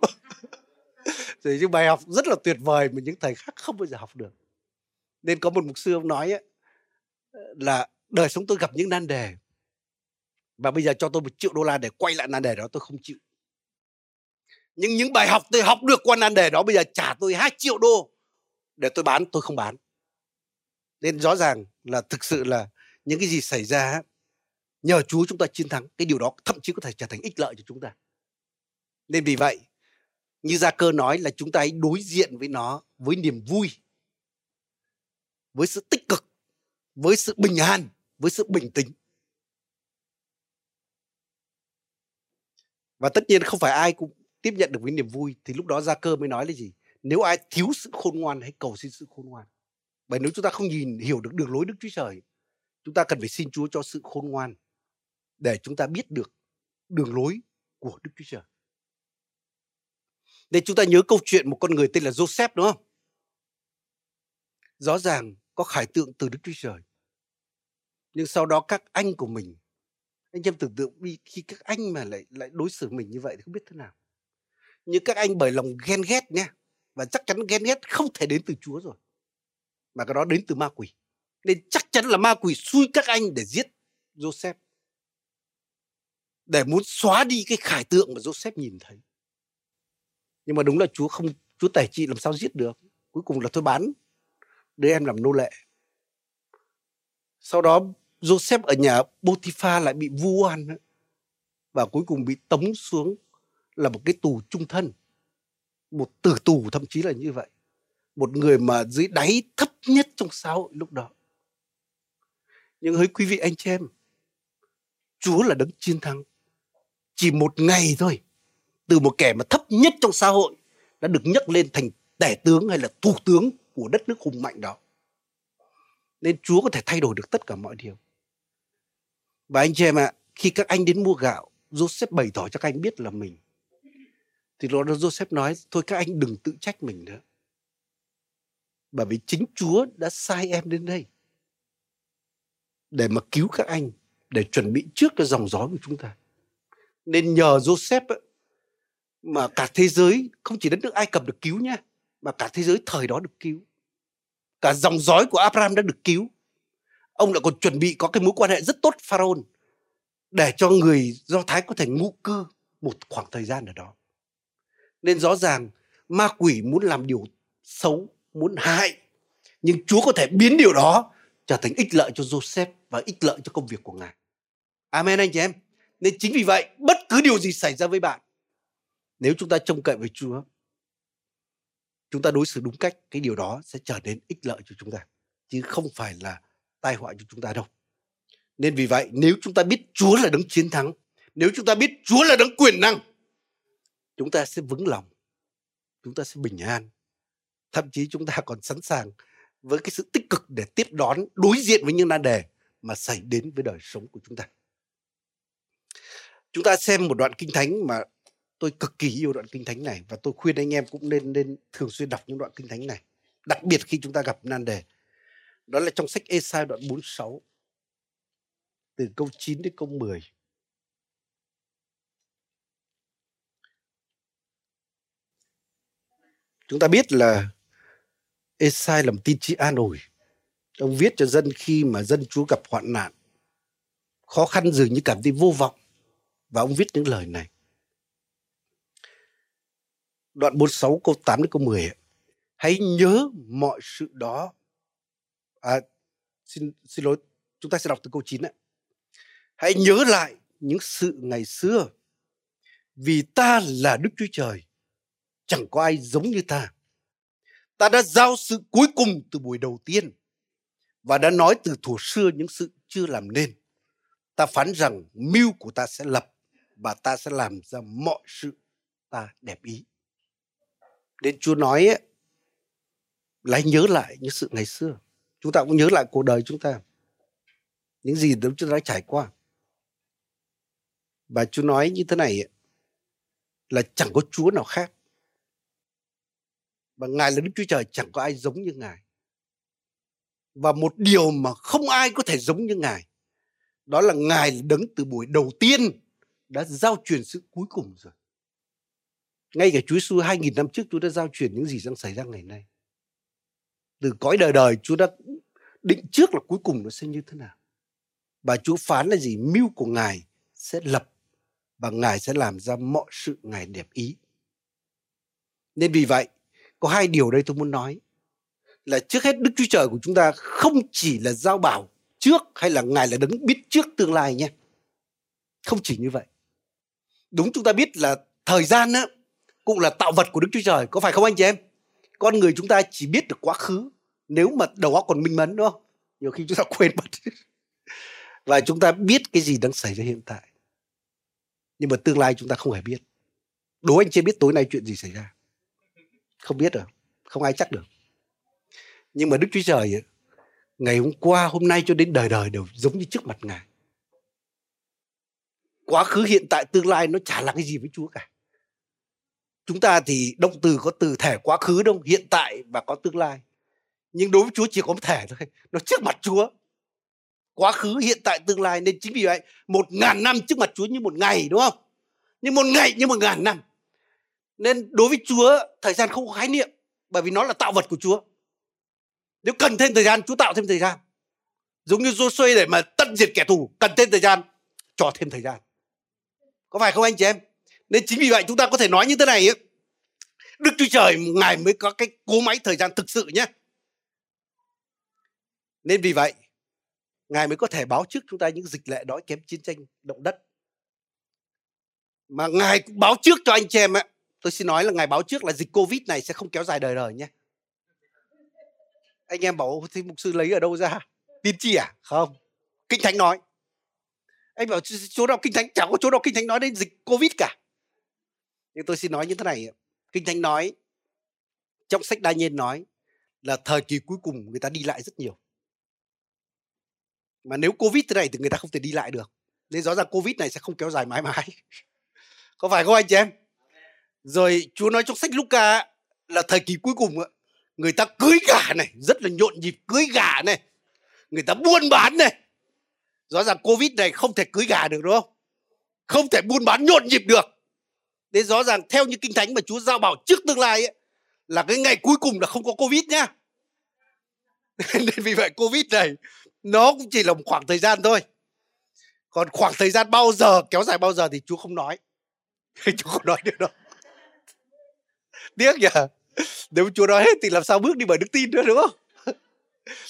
rồi những bài học rất là tuyệt vời mà những thầy khác không bao giờ học được. Nên có một mục sư ông nói ấy, là đời sống tôi gặp những nan đề. Và bây giờ cho tôi một triệu đô la để quay lại nan đề đó tôi không chịu. Nhưng những bài học tôi học được qua nan đề đó bây giờ trả tôi 2 triệu đô để tôi bán tôi không bán. Nên rõ ràng là thực sự là những cái gì xảy ra nhờ Chúa chúng ta chiến thắng. Cái điều đó thậm chí có thể trở thành ích lợi cho chúng ta. Nên vì vậy như gia cơ nói là chúng ta hãy đối diện với nó với niềm vui, với sự tích cực, với sự bình an, với sự bình tĩnh. Và tất nhiên không phải ai cũng tiếp nhận được với niềm vui, thì lúc đó gia cơ mới nói là gì? Nếu ai thiếu sự khôn ngoan hãy cầu xin sự khôn ngoan. Bởi nếu chúng ta không nhìn hiểu được đường lối đức chúa trời, chúng ta cần phải xin chúa cho sự khôn ngoan để chúng ta biết được đường lối của đức chúa trời nên chúng ta nhớ câu chuyện một con người tên là Joseph đúng không? Rõ ràng có khải tượng từ Đức Chúa Trời. Nhưng sau đó các anh của mình, anh em tưởng tượng đi khi các anh mà lại lại đối xử mình như vậy thì không biết thế nào. Nhưng các anh bởi lòng ghen ghét nha. Và chắc chắn ghen ghét không thể đến từ Chúa rồi. Mà cái đó đến từ ma quỷ. Nên chắc chắn là ma quỷ xui các anh để giết Joseph. Để muốn xóa đi cái khải tượng mà Joseph nhìn thấy nhưng mà đúng là Chúa không, Chúa tẩy trị làm sao giết được. Cuối cùng là tôi bán đứa em làm nô lệ. Sau đó Joseph ở nhà Potiphar lại bị vu oan và cuối cùng bị tống xuống là một cái tù trung thân. Một tử tù thậm chí là như vậy. Một người mà dưới đáy thấp nhất trong xã hội lúc đó. Nhưng hỡi quý vị anh chị em, Chúa là đấng chiến thắng. Chỉ một ngày thôi từ một kẻ mà thấp nhất trong xã hội đã được nhấc lên thành tể tướng hay là thủ tướng của đất nước hùng mạnh đó. Nên Chúa có thể thay đổi được tất cả mọi điều. Và anh chị em ạ khi các anh đến mua gạo Joseph bày tỏ cho các anh biết là mình. Thì đó Joseph nói thôi các anh đừng tự trách mình nữa. Bởi vì chính Chúa đã sai em đến đây để mà cứu các anh để chuẩn bị trước cái dòng gió của chúng ta. Nên nhờ Joseph ấy, mà cả thế giới, không chỉ đất nước Ai Cập được cứu nha, mà cả thế giới thời đó được cứu cả dòng dõi của Abraham đã được cứu ông đã còn chuẩn bị có cái mối quan hệ rất tốt Pharaoh để cho người Do Thái có thể ngụ cư một khoảng thời gian ở đó nên rõ ràng, ma quỷ muốn làm điều xấu, muốn hại, nhưng Chúa có thể biến điều đó trở thành ích lợi cho Joseph và ích lợi cho công việc của ngài. Amen anh chị em. Nên chính vì vậy, bất cứ điều gì xảy ra với bạn nếu chúng ta trông cậy với Chúa chúng ta đối xử đúng cách cái điều đó sẽ trở nên ích lợi cho chúng ta chứ không phải là tai họa cho chúng ta đâu. Nên vì vậy nếu chúng ta biết Chúa là đấng chiến thắng, nếu chúng ta biết Chúa là đấng quyền năng, chúng ta sẽ vững lòng, chúng ta sẽ bình an. Thậm chí chúng ta còn sẵn sàng với cái sự tích cực để tiếp đón đối diện với những nan đề mà xảy đến với đời sống của chúng ta. Chúng ta xem một đoạn kinh thánh mà tôi cực kỳ yêu đoạn kinh thánh này và tôi khuyên anh em cũng nên nên thường xuyên đọc những đoạn kinh thánh này, đặc biệt khi chúng ta gặp nan đề. Đó là trong sách Esai đoạn 46 từ câu 9 đến câu 10. Chúng ta biết là Esai làm tin chi an ủi. Ông viết cho dân khi mà dân Chúa gặp hoạn nạn. Khó khăn dường như cảm thấy vô vọng. Và ông viết những lời này. Đoạn 46 câu 8 đến câu 10. Hãy nhớ mọi sự đó. À, xin, xin lỗi, chúng ta sẽ đọc từ câu 9 ạ. Hãy nhớ lại những sự ngày xưa. Vì ta là Đức Chúa Trời. Chẳng có ai giống như ta ta đã giao sự cuối cùng từ buổi đầu tiên và đã nói từ thuở xưa những sự chưa làm nên. Ta phán rằng mưu của ta sẽ lập và ta sẽ làm ra mọi sự ta đẹp ý. Đến Chúa nói ấy, là nhớ lại những sự ngày xưa. Chúng ta cũng nhớ lại cuộc đời chúng ta. Những gì chúng ta đã trải qua. Và Chúa nói như thế này ấy, là chẳng có Chúa nào khác và Ngài là Đức Chúa Trời chẳng có ai giống như Ngài. Và một điều mà không ai có thể giống như Ngài đó là Ngài đứng từ buổi đầu tiên đã giao truyền sự cuối cùng rồi. Ngay cả Chúa Giêsu 2000 năm trước Chúa đã giao truyền những gì đang xảy ra ngày nay. Từ cõi đời đời Chúa đã định trước là cuối cùng nó sẽ như thế nào. Và Chúa phán là gì? Mưu của Ngài sẽ lập và Ngài sẽ làm ra mọi sự Ngài đẹp ý. Nên vì vậy, có hai điều đây tôi muốn nói là trước hết Đức Chúa Trời của chúng ta không chỉ là giao bảo trước hay là Ngài là đấng biết trước tương lai nhé. Không chỉ như vậy. Đúng chúng ta biết là thời gian á, cũng là tạo vật của Đức Chúa Trời. Có phải không anh chị em? Con người chúng ta chỉ biết được quá khứ, nếu mà đầu óc còn minh mẫn, đúng không? Nhiều khi chúng ta quên mất. Và chúng ta biết cái gì đang xảy ra hiện tại. Nhưng mà tương lai chúng ta không hề biết. Đố anh chị biết tối nay chuyện gì xảy ra không biết được không ai chắc được nhưng mà đức chúa trời ngày hôm qua, hôm nay cho đến đời đời đều giống như trước mặt ngài quá khứ, hiện tại, tương lai nó chả là cái gì với chúa cả chúng ta thì động từ có từ thể quá khứ đâu hiện tại và có tương lai nhưng đối với chúa chỉ có một thể thôi nó trước mặt chúa quá khứ hiện tại tương lai nên chính vì vậy một ngàn năm trước mặt chúa như một ngày đúng không nhưng một ngày như một ngàn năm nên đối với Chúa thời gian không có khái niệm bởi vì nó là tạo vật của Chúa. Nếu cần thêm thời gian, Chúa tạo thêm thời gian. Giống như Joshua để mà tận diệt kẻ thù, cần thêm thời gian, cho thêm thời gian. Có phải không anh chị em? Nên chính vì vậy chúng ta có thể nói như thế này ấy. Đức Chúa Trời Ngài mới có cái cố máy thời gian thực sự nhé. Nên vì vậy, Ngài mới có thể báo trước chúng ta những dịch lệ đói kém chiến tranh, động đất. Mà Ngài cũng báo trước cho anh chị em ấy, Tôi xin nói là Ngài báo trước là dịch Covid này sẽ không kéo dài đời đời nhé. Anh em bảo thì mục sư lấy ở đâu ra? tin chi à? Không. Kinh Thánh nói. Anh bảo chỗ nào Kinh Thánh chẳng có chỗ nào Kinh Thánh nói đến dịch Covid cả. Nhưng tôi xin nói như thế này. Kinh Thánh nói, trong sách Đa Nhiên nói là thời kỳ cuối cùng người ta đi lại rất nhiều. Mà nếu covid thế này thì người ta không thể đi lại được. Nên rõ ràng covid này sẽ không kéo dài mãi mãi. Có phải không anh chị em? Rồi chúa nói trong sách Luca là thời kỳ cuối cùng người ta cưới gà này, rất là nhộn nhịp, cưới gà này, người ta buôn bán này. Rõ ràng covid này không thể cưới gà được, đúng không? Không thể buôn bán nhộn nhịp được đấy rõ ràng theo như kinh thánh mà chúa giao bảo trước tương lai ấy, là cái ngày cuối cùng là không có covid nhá. Nên vì vậy covid này nó cũng chỉ là một khoảng thời gian thôi. Còn khoảng thời gian bao giờ kéo dài bao giờ thì Chúa không nói. Chúa không nói được đâu tiếc nhỉ nếu chúa nói hết thì làm sao bước đi bởi đức tin nữa đúng không?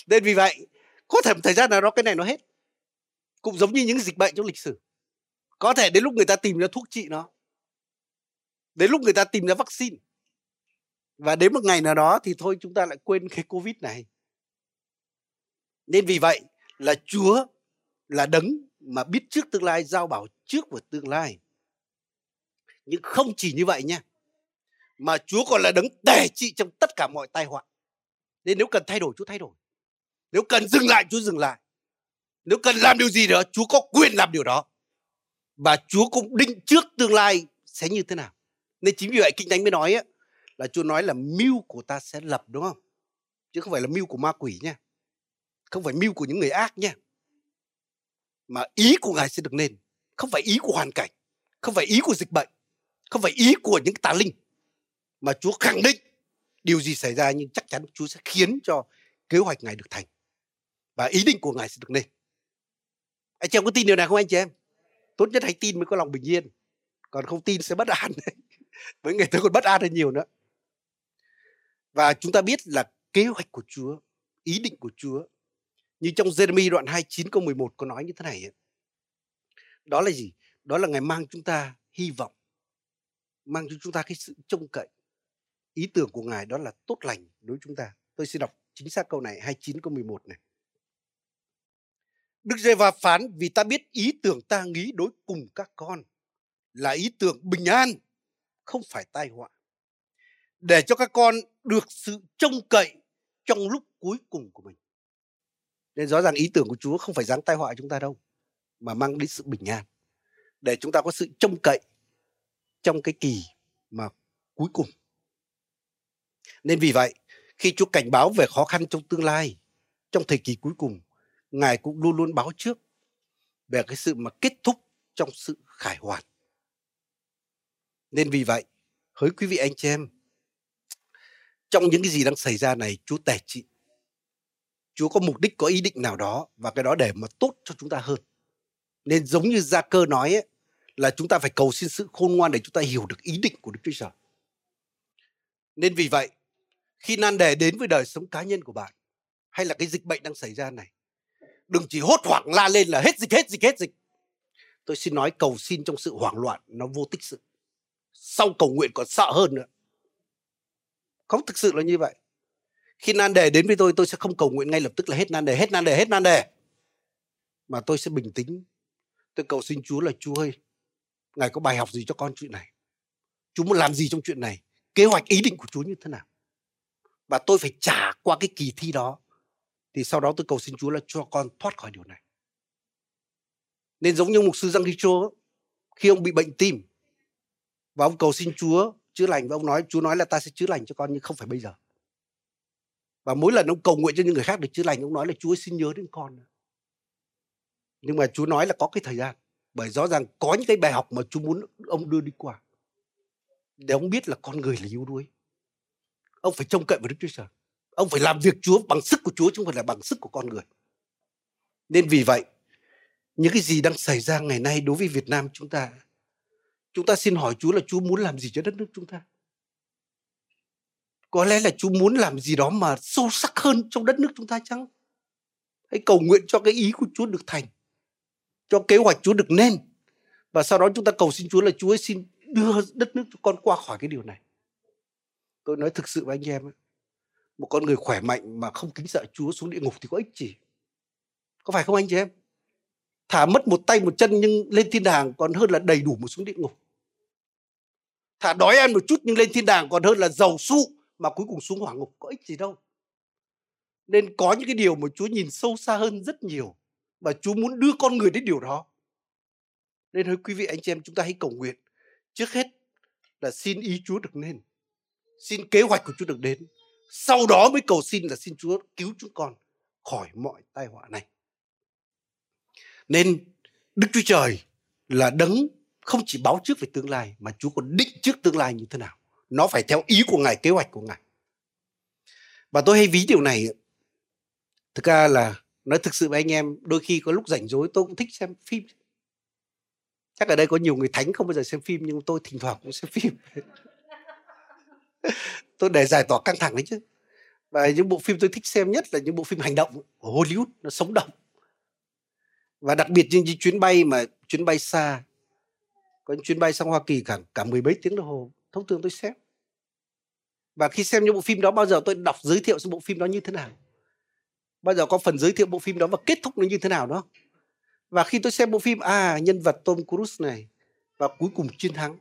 Nên vì vậy có thể một thời gian nào đó cái này nó hết. Cũng giống như những dịch bệnh trong lịch sử. Có thể đến lúc người ta tìm ra thuốc trị nó đến lúc người ta tìm ra vaccine và đến một ngày nào đó thì thôi chúng ta lại quên cái covid này nên vì vậy là Chúa là đấng mà biết trước tương lai, giao bảo trước của tương lai. Nhưng không chỉ như vậy nha. Mà Chúa còn là đấng tề trị trong tất cả mọi tai họa. Nên nếu cần thay đổi, Chúa thay đổi. Nếu cần dừng lại, Chúa dừng lại. Nếu cần làm điều gì đó, Chúa có quyền làm điều đó. Và Chúa cũng định trước tương lai sẽ như thế nào. Nên chính vì vậy Kinh Thánh mới nói ấy, là Chúa nói là mưu của ta sẽ lập đúng không? Chứ không phải là mưu của ma quỷ nha. Không phải mưu của những người ác nha. Mà ý của ngài sẽ được nên không phải ý của hoàn cảnh. Không phải ý của dịch bệnh. Không phải ý của những tà linh. Mà chúa khẳng định điều gì xảy ra nhưng chắc chắn chúa sẽ khiến cho kế hoạch ngài được thành. Và ý định của ngài sẽ được nên anh chị em có tin điều này không anh chị em? Tốt nhất hãy tin mới có lòng bình yên. Còn không tin sẽ bất an. với người tôi còn bất an hơn nhiều nữa và chúng ta biết là kế hoạch của Chúa ý định của Chúa như trong Jeremy đoạn 29 câu 11 có nói như thế này ấy. Đó là gì? Đó là ngày mang chúng ta hy vọng. Mang cho chúng ta cái sự trông cậy. Ý tưởng của Ngài đó là tốt lành đối với chúng ta. Tôi xin đọc chính xác câu này 29 câu 11 này. Đức giê va phán vì ta biết ý tưởng ta nghĩ đối cùng các con là ý tưởng bình an, không phải tai họa. Để cho các con được sự trông cậy trong lúc cuối cùng của mình. Nên rõ ràng ý tưởng của Chúa không phải giáng tai họa chúng ta đâu, mà mang đến sự bình an. Để chúng ta có sự trông cậy trong cái kỳ mà cuối cùng. Nên vì vậy, khi Chúa cảnh báo về khó khăn trong tương lai, trong thời kỳ cuối cùng, Ngài cũng luôn luôn báo trước về cái sự mà kết thúc trong sự khải hoàn. Nên vì vậy, hỡi quý vị anh chị em, trong những cái gì đang xảy ra này, Chúa tể trị Chúa có mục đích, có ý định nào đó và cái đó để mà tốt cho chúng ta hơn. Nên giống như Gia Cơ nói ấy, là chúng ta phải cầu xin sự khôn ngoan để chúng ta hiểu được ý định của Đức Chúa Trời. Nên vì vậy, khi nan đề đến với đời sống cá nhân của bạn hay là cái dịch bệnh đang xảy ra này, đừng chỉ hốt hoảng la lên là hết dịch, hết dịch, hết dịch. Tôi xin nói cầu xin trong sự hoảng loạn nó vô tích sự. Sau cầu nguyện còn sợ hơn nữa. Không thực sự là như vậy. Khi nan đề đến với tôi tôi sẽ không cầu nguyện ngay lập tức là hết nan đề, hết nan đề, hết nan đề. Mà tôi sẽ bình tĩnh. Tôi cầu xin chúa là, chúa ơi, ngài có bài học gì cho con chuyện này? Chúa muốn làm gì trong chuyện này? Kế hoạch, ý định của chúa như thế nào? Và tôi phải trả qua cái kỳ thi đó. Thì sau đó tôi cầu xin chúa là cho con thoát khỏi điều này. Nên giống như mục sư Giang Richo khi ông bị bệnh tim và ông cầu xin Chúa chữa lành và ông nói, Chúa nói là ta sẽ chữa lành cho con nhưng không phải bây giờ. Và mỗi lần ông cầu nguyện cho những người khác được chữa lành, ông nói là chúa xin nhớ đến con. Nhưng mà chúa nói là có cái thời gian. Bởi rõ ràng có những cái bài học mà chúa muốn ông đưa đi qua. Để ông biết là con người là yếu đuối. Ông phải trông cậy vào đức chúa trời. Ông phải làm việc chúa bằng sức của chúa chứ không phải là bằng sức của con người. Nên vì vậy, những cái gì đang xảy ra ngày nay đối với việt nam chúng ta chúng ta xin hỏi chúa là chúa muốn làm gì cho đất nước chúng ta có lẽ là Chúa muốn làm gì đó mà sâu sắc hơn trong đất nước chúng ta chăng? Hãy cầu nguyện cho cái ý của Chúa được thành, cho kế hoạch Chúa được nên. Và sau đó chúng ta cầu xin Chúa là Chúa ấy xin đưa đất nước con qua khỏi cái điều này. Tôi nói thực sự với anh em, một con người khỏe mạnh mà không kính sợ Chúa xuống địa ngục thì có ích gì? Có phải không anh chị em? Thả mất một tay một chân nhưng lên thiên đàng còn hơn là đầy đủ một xuống địa ngục. Thả đói ăn một chút nhưng lên thiên đàng còn hơn là giàu su mà cuối cùng xuống hỏa ngục, có ích gì đâu. Nên có những cái điều mà Chúa nhìn sâu xa hơn rất nhiều và Chúa muốn đưa con người đến điều đó. Nên hỡi quý vị anh chị em chúng ta hãy cầu nguyện. Trước hết là xin ý Chúa được nên. Xin kế hoạch của Chúa được đến. Sau đó mới cầu xin là xin Chúa cứu chúng con khỏi mọi tai họa này. Nên Đức Chúa Trời là đấng không chỉ báo trước về tương lai mà Chúa còn định trước tương lai như thế nào. Nó phải theo ý của Ngài, kế hoạch của Ngài. Và tôi hay ví điều này. Thực ra là nói thực sự với anh em đôi khi có lúc rảnh rỗi tôi cũng thích xem phim. Chắc ở đây có nhiều người thánh không bao giờ xem phim nhưng tôi thỉnh thoảng cũng xem phim. Tôi để giải tỏa căng thẳng đấy chứ. Và những bộ phim tôi thích xem nhất là những bộ phim hành động của Hollywood nó sống động. Và đặc biệt những chuyến bay mà chuyến bay xa có những chuyến bay sang Hoa Kỳ cả cả mười mấy tiếng đồng hồ, thông thường tôi xem. Và khi xem những bộ phim đó, bao giờ tôi đọc giới thiệu bộ phim đó như thế nào? Bao giờ có phần giới thiệu bộ phim đó và kết thúc nó như thế nào đó? Và khi tôi xem bộ phim à nhân vật Tom Cruise này và cuối cùng chiến thắng.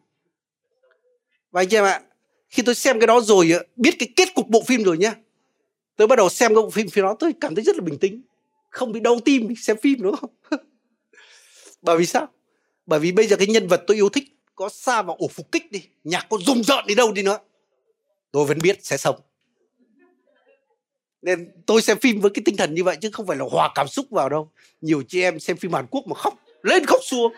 Và anh em ạ, khi tôi xem cái đó rồi biết cái kết cục bộ phim rồi nhá. Tôi bắt đầu xem cái bộ phim phim đó, tôi cảm thấy rất là bình tĩnh. Không bị đau tim xem phim nữa. không? Bởi vì sao? Bởi vì bây giờ cái nhân vật tôi yêu thích có xa vào ổ phục kích đi, nhạc có rung rợn đi đâu đi nữa, tôi vẫn biết sẽ sống. Nên tôi xem phim với cái tinh thần như vậy chứ không phải là hòa cảm xúc vào đâu. Nhiều chị em xem phim hàn quốc mà khóc, lên khóc xuống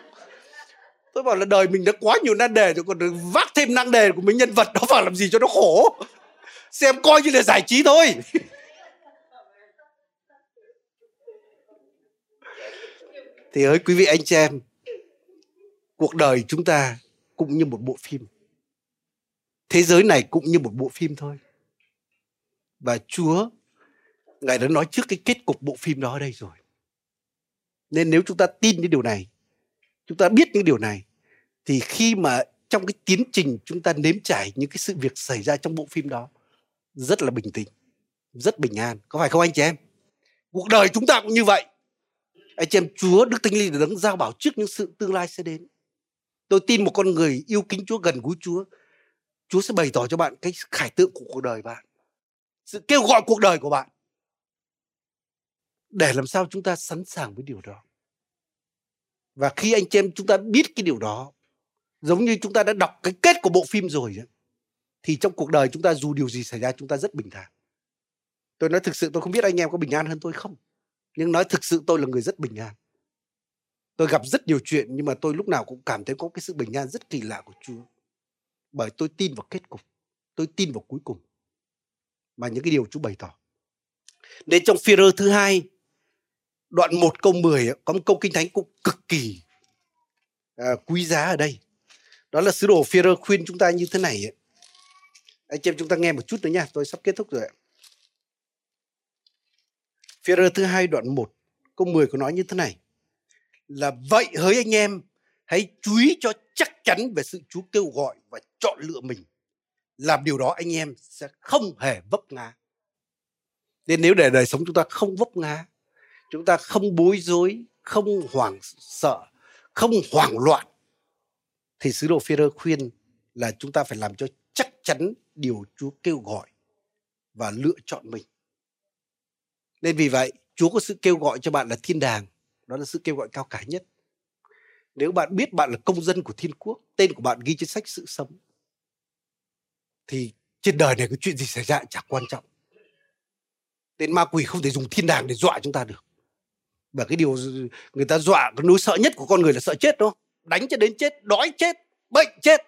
tôi bảo là đời mình đã quá nhiều nan đề rồi, còn được vác thêm nan đề của mình nhân vật đó vào làm gì cho nó khổ. Xem coi như là giải trí thôi. Thì ơi, quý vị anh chị em cuộc đời chúng ta cũng như một bộ phim. Thế giới này cũng như một bộ phim thôi. Và chúa, ngài đã nói trước cái kết cục bộ phim đó ở đây rồi. Nên nếu chúng ta tin những điều này, chúng ta biết những điều này, thì khi mà trong cái tiến trình chúng ta nếm trải những cái sự việc xảy ra trong bộ phim đó, rất là bình tĩnh, rất bình an. Có phải không anh chị em? Cuộc đời chúng ta cũng như vậy. Anh chị em, chúa, đức thánh linh đấng giao bảo trước những sự tương lai sẽ đến tôi tin một con người yêu kính chúa gần gũi chúa chúa sẽ bày tỏ cho bạn cái khải tượng của cuộc đời bạn, sự kêu gọi cuộc đời của bạn. Để làm sao chúng ta sẵn sàng với điều đó. Và khi anh chị em chúng ta biết cái điều đó, giống như chúng ta đã đọc cái kết của bộ phim rồi thì trong cuộc đời chúng ta dù điều gì xảy ra chúng ta rất bình thản. Tôi nói thực sự tôi không biết anh em có bình an hơn tôi không, nhưng nói thực sự tôi là người rất bình an tôi gặp rất nhiều chuyện nhưng mà tôi lúc nào cũng cảm thấy có cái sự bình an rất kỳ lạ của chúa bởi tôi tin vào kết cục tôi tin vào cuối cùng mà những cái điều chúa bày tỏ nên trong phi thứ hai đoạn 1 câu 10 có một câu kinh thánh cũng cực kỳ à, quý giá ở đây. Đó là sứ đồ Führer khuyên chúng ta như thế này. Anh chị em chúng ta nghe một chút nữa nha, tôi sắp kết thúc rồi. Führer thứ hai đoạn 1 câu 10 có nói như thế này. Là vậy hỡi anh em, hãy chú ý cho chắc chắn về sự Chúa kêu gọi và chọn lựa mình. Làm điều đó anh em sẽ không hề vấp ngã. Nên nếu để đời sống chúng ta không vấp ngã chúng ta không bối rối không hoảng sợ không hoảng loạn thì sứ đồ Führer khuyên là chúng ta phải làm cho chắc chắn điều Chúa kêu gọi và lựa chọn mình. Nên vì vậy, Chúa có sự kêu gọi cho bạn là thiên đàng, đó là sự kêu gọi cao cả nhất. Nếu bạn biết bạn là công dân của thiên quốc, tên của bạn ghi trên sách sự sống, thì trên đời này có chuyện gì xảy ra chẳng quan trọng. Tên ma quỷ không thể dùng thiên đàng để dọa chúng ta được. Và cái điều người ta dọa cái nỗi sợ nhất của con người là sợ chết đó đánh cho đến chết đói chết bệnh chết.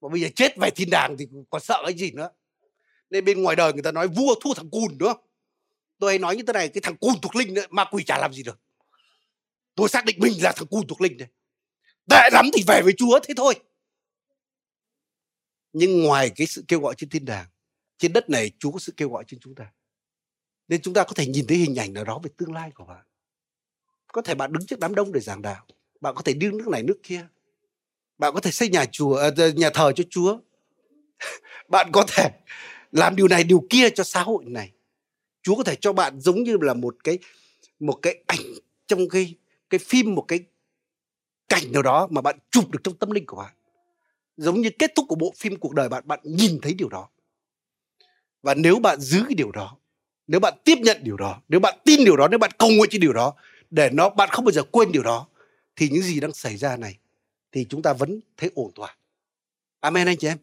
Mà bây giờ chết về thiên đàng thì còn sợ cái gì nữa? Nên bên ngoài đời người ta nói vua thua thằng cùn nữa tôi hay nói như thế này cái thằng cùn thuộc linh nữa, ma quỷ chả làm gì được tôi xác định mình là thằng cùn thuộc linh này tệ lắm thì về với chúa, thế thôi nhưng ngoài cái sự kêu gọi trên thiên đàng, trên đất này Chúa có sự kêu gọi trên chúng ta. Nên chúng ta có thể nhìn thấy hình ảnh nào đó về tương lai của bạn. Có thể bạn đứng trước đám đông để giảng đạo. Bạn có thể đi nước này, nước kia. Bạn có thể xây nhà chùa à, nhà thờ cho Chúa. bạn có thể làm điều này, điều kia cho xã hội này. Chúa có thể cho bạn giống như là một cái một cái ảnh trong cái cái phim một cái cảnh nào đó mà bạn chụp được trong tâm linh của bạn. Giống như kết thúc của bộ phim cuộc đời bạn bạn nhìn thấy điều đó. Và nếu bạn giữ cái điều đó nếu bạn tiếp nhận điều đó nếu bạn tin điều đó nếu bạn cầu nguyện cho điều đó để nó bạn không bao giờ quên điều đó thì những gì đang xảy ra này thì chúng ta vẫn thấy ổn thỏa. Amen anh chị em.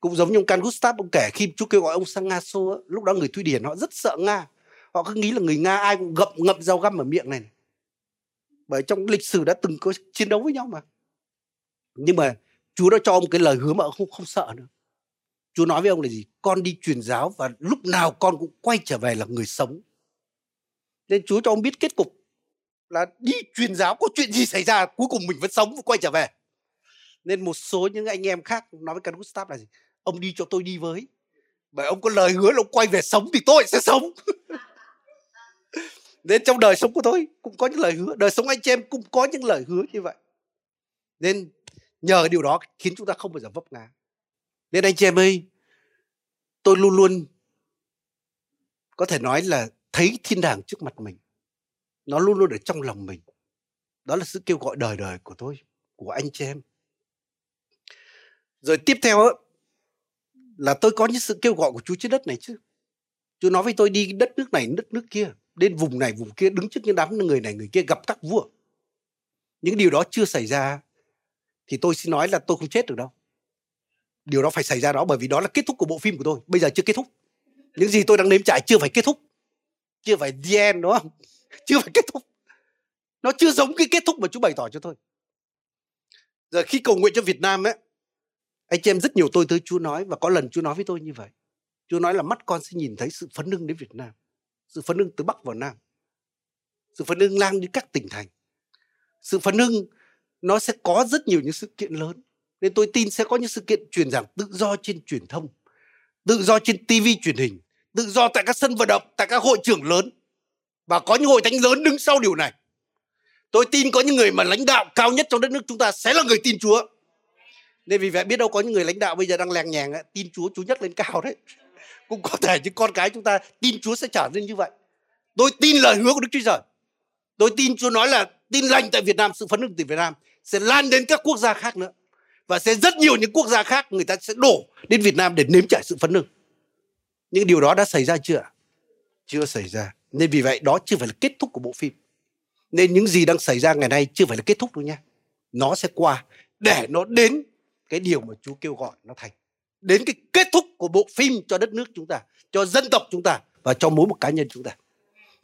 Cũng giống như ông Can Gustav ông kể khi Chúa kêu gọi ông sang Nga xô lúc đó người Thụy Điển họ rất sợ Nga. Họ cứ nghĩ là người Nga ai cũng gậm ngậm dao găm ở miệng này, này bởi trong lịch sử đã từng có chiến đấu với nhau mà. Nhưng mà Chúa đã cho ông cái lời hứa mà ông không không sợ nữa. Chúa nói với ông là gì? Con đi truyền giáo và lúc nào con cũng quay trở về là người sống. Nên Chúa cho ông biết kết cục là đi truyền giáo có chuyện gì xảy ra, cuối cùng mình vẫn sống và quay trở về. Nên một số những anh em khác nói với Can Gustav là gì? Ông đi cho tôi đi với. Bởi ông có lời hứa là ông quay về sống thì tôi sẽ sống. nên trong đời sống của tôi cũng có những lời hứa, đời sống anh chị em cũng có những lời hứa như vậy. Nên nhờ điều đó khiến chúng ta không bao giờ vấp ngã. Nên anh chị em ơi, tôi luôn luôn có thể nói là thấy thiên đàng trước mặt mình. Nó luôn luôn ở trong lòng mình. Đó là sự kêu gọi đời đời của tôi, của anh chị em. Rồi tiếp theo là tôi có những sự kêu gọi của Chúa trên đất này chứ. Chúa nói với tôi, đi đất nước này, đất nước kia đến vùng này, vùng kia, đứng trước những đám người này, người kia gặp các vua. Những điều đó chưa xảy ra thì tôi xin nói là tôi không chết được đâu. Điều đó phải xảy ra đó, bởi vì đó là kết thúc của bộ phim của tôi. Bây giờ chưa kết thúc. Những gì tôi đang nếm trải chưa phải kết thúc. Chưa phải the end, đúng không? Chưa phải kết thúc. Nó chưa giống cái kết thúc mà chú bày tỏ cho tôi. Giờ khi cầu nguyện cho Việt Nam ấy, anh chị em rất nhiều tôi tới Chúa nói và có lần Chúa nói với tôi như vậy. Chúa nói là mắt con sẽ nhìn thấy sự phấn hưng đến Việt Nam sự phấn hưng từ Bắc vào Nam. Sự phấn hưng lan đến các tỉnh thành. Sự phấn hưng nó sẽ có rất nhiều những sự kiện lớn. Nên tôi tin sẽ có những sự kiện truyền giảng tự do trên truyền thông, tự do trên TV truyền hình, tự do tại các sân vận động, tại các hội trưởng lớn. Và có những hội thánh lớn đứng sau điều này. Tôi tin có những người mà lãnh đạo cao nhất trong đất nước chúng ta sẽ là người tin Chúa. Nên vì vậy biết đâu có những người lãnh đạo bây giờ đang lèng nhàng tin Chúa chú nhất lên cao đấy cũng có thể những con cái chúng ta tin Chúa sẽ trở nên như vậy. Tôi tin lời hứa của Đức Chúa Trời. Tôi tin Chúa nói là tin lành tại Việt Nam, sự phấn hưng từ Việt Nam sẽ lan đến các quốc gia khác nữa. Và sẽ rất nhiều những quốc gia khác người ta sẽ đổ đến Việt Nam để nếm trải sự phấn hưng những điều đó đã xảy ra chưa chưa xảy ra. Nên vì vậy đó chưa phải là kết thúc của bộ phim. Nên những gì đang xảy ra ngày nay chưa phải là kết thúc đâu nha. Nó sẽ qua để nó đến cái điều mà Chúa kêu gọi nó thành đến cái kết thúc của bộ phim cho đất nước chúng ta, cho dân tộc chúng ta và cho mỗi một cá nhân chúng ta.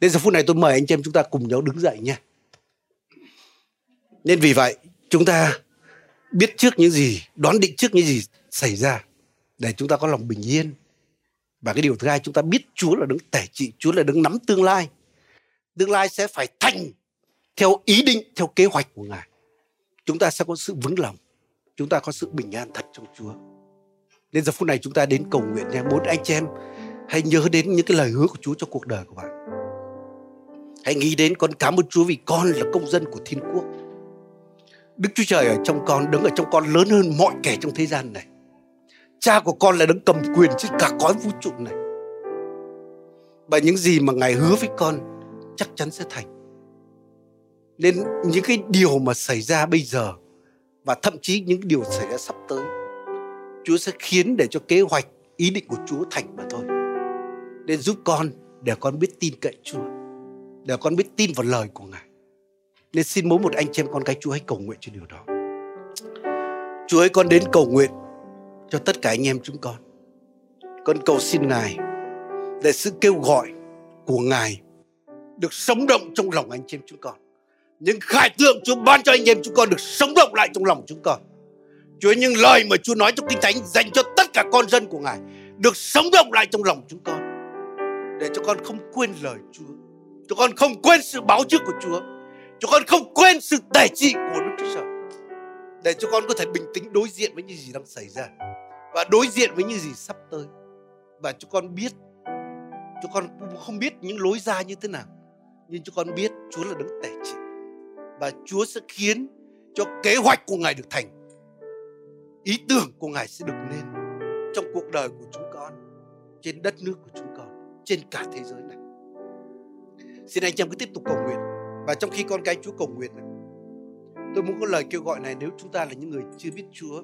Nên giờ phút này tôi mời anh chị em chúng ta cùng nhau đứng dậy nha nên vì vậy, chúng ta biết trước những gì, đoán định trước những gì xảy ra để chúng ta có lòng bình yên. Và cái điều thứ hai, chúng ta biết Chúa là đứng tể trị, Chúa là đứng nắm tương lai. Tương lai sẽ phải thành theo ý định, theo kế hoạch của Ngài. Chúng ta sẽ có sự vững lòng, chúng ta có sự bình an thật trong Chúa nên giờ phút này chúng ta đến cầu nguyện nha. Muốn anh chị em hãy nhớ đến những cái lời hứa của Chúa cho cuộc đời của bạn. Hãy nghĩ đến con cảm ơn Chúa vì con là công dân của thiên quốc. Đức Chúa Trời ở trong con, đứng ở trong con lớn hơn mọi kẻ trong thế gian này. Cha của con là đứng cầm quyền trên cả cõi vũ trụ này. Và những gì mà ngài hứa với con chắc chắn sẽ thành. Nên những cái điều mà xảy ra bây giờ và thậm chí những điều xảy ra sắp tới Chúa sẽ khiến để cho kế hoạch, ý định của Chúa thành mà thôi nên giúp con để con biết tin cậy Chúa, để con biết tin vào lời của Ngài nên xin mỗi một anh chị em, con cái Chúa hãy cầu nguyện cho điều đó Chúa ơi, con đến cầu nguyện cho tất cả anh em chúng con. Con cầu xin Ngài để sự kêu gọi của Ngài được sống động trong lòng anh chị em chúng con. Những khải tượng Chúa ban cho anh em chúng con được sống động lại trong lòng chúng con. Chúa, những lời mà Chúa nói trong Kinh Thánh dành cho tất cả con dân của Ngài được sống động lại trong lòng chúng con. Để cho con không quên lời Chúa. Cho con không quên sự báo trước của Chúa. Cho con không quên sự tể trị của Đức Chúa Trời. Để cho con có thể bình tĩnh đối diện với những gì đang xảy ra và đối diện với những gì sắp tới và chúng con biết chúng con không biết những lối ra như thế nào, nhưng chúng con biết Chúa là đấng tể trị và Chúa sẽ khiến cho kế hoạch của Ngài được thành ý tưởng của Ngài sẽ được nên trong cuộc đời của chúng con, trên đất nước của chúng con, trên cả thế giới này. Xin anh chị em cứ tiếp tục cầu nguyện. Và trong khi con cái Chúa cầu nguyện tôi muốn có lời kêu gọi này nếu chúng ta là những người chưa biết Chúa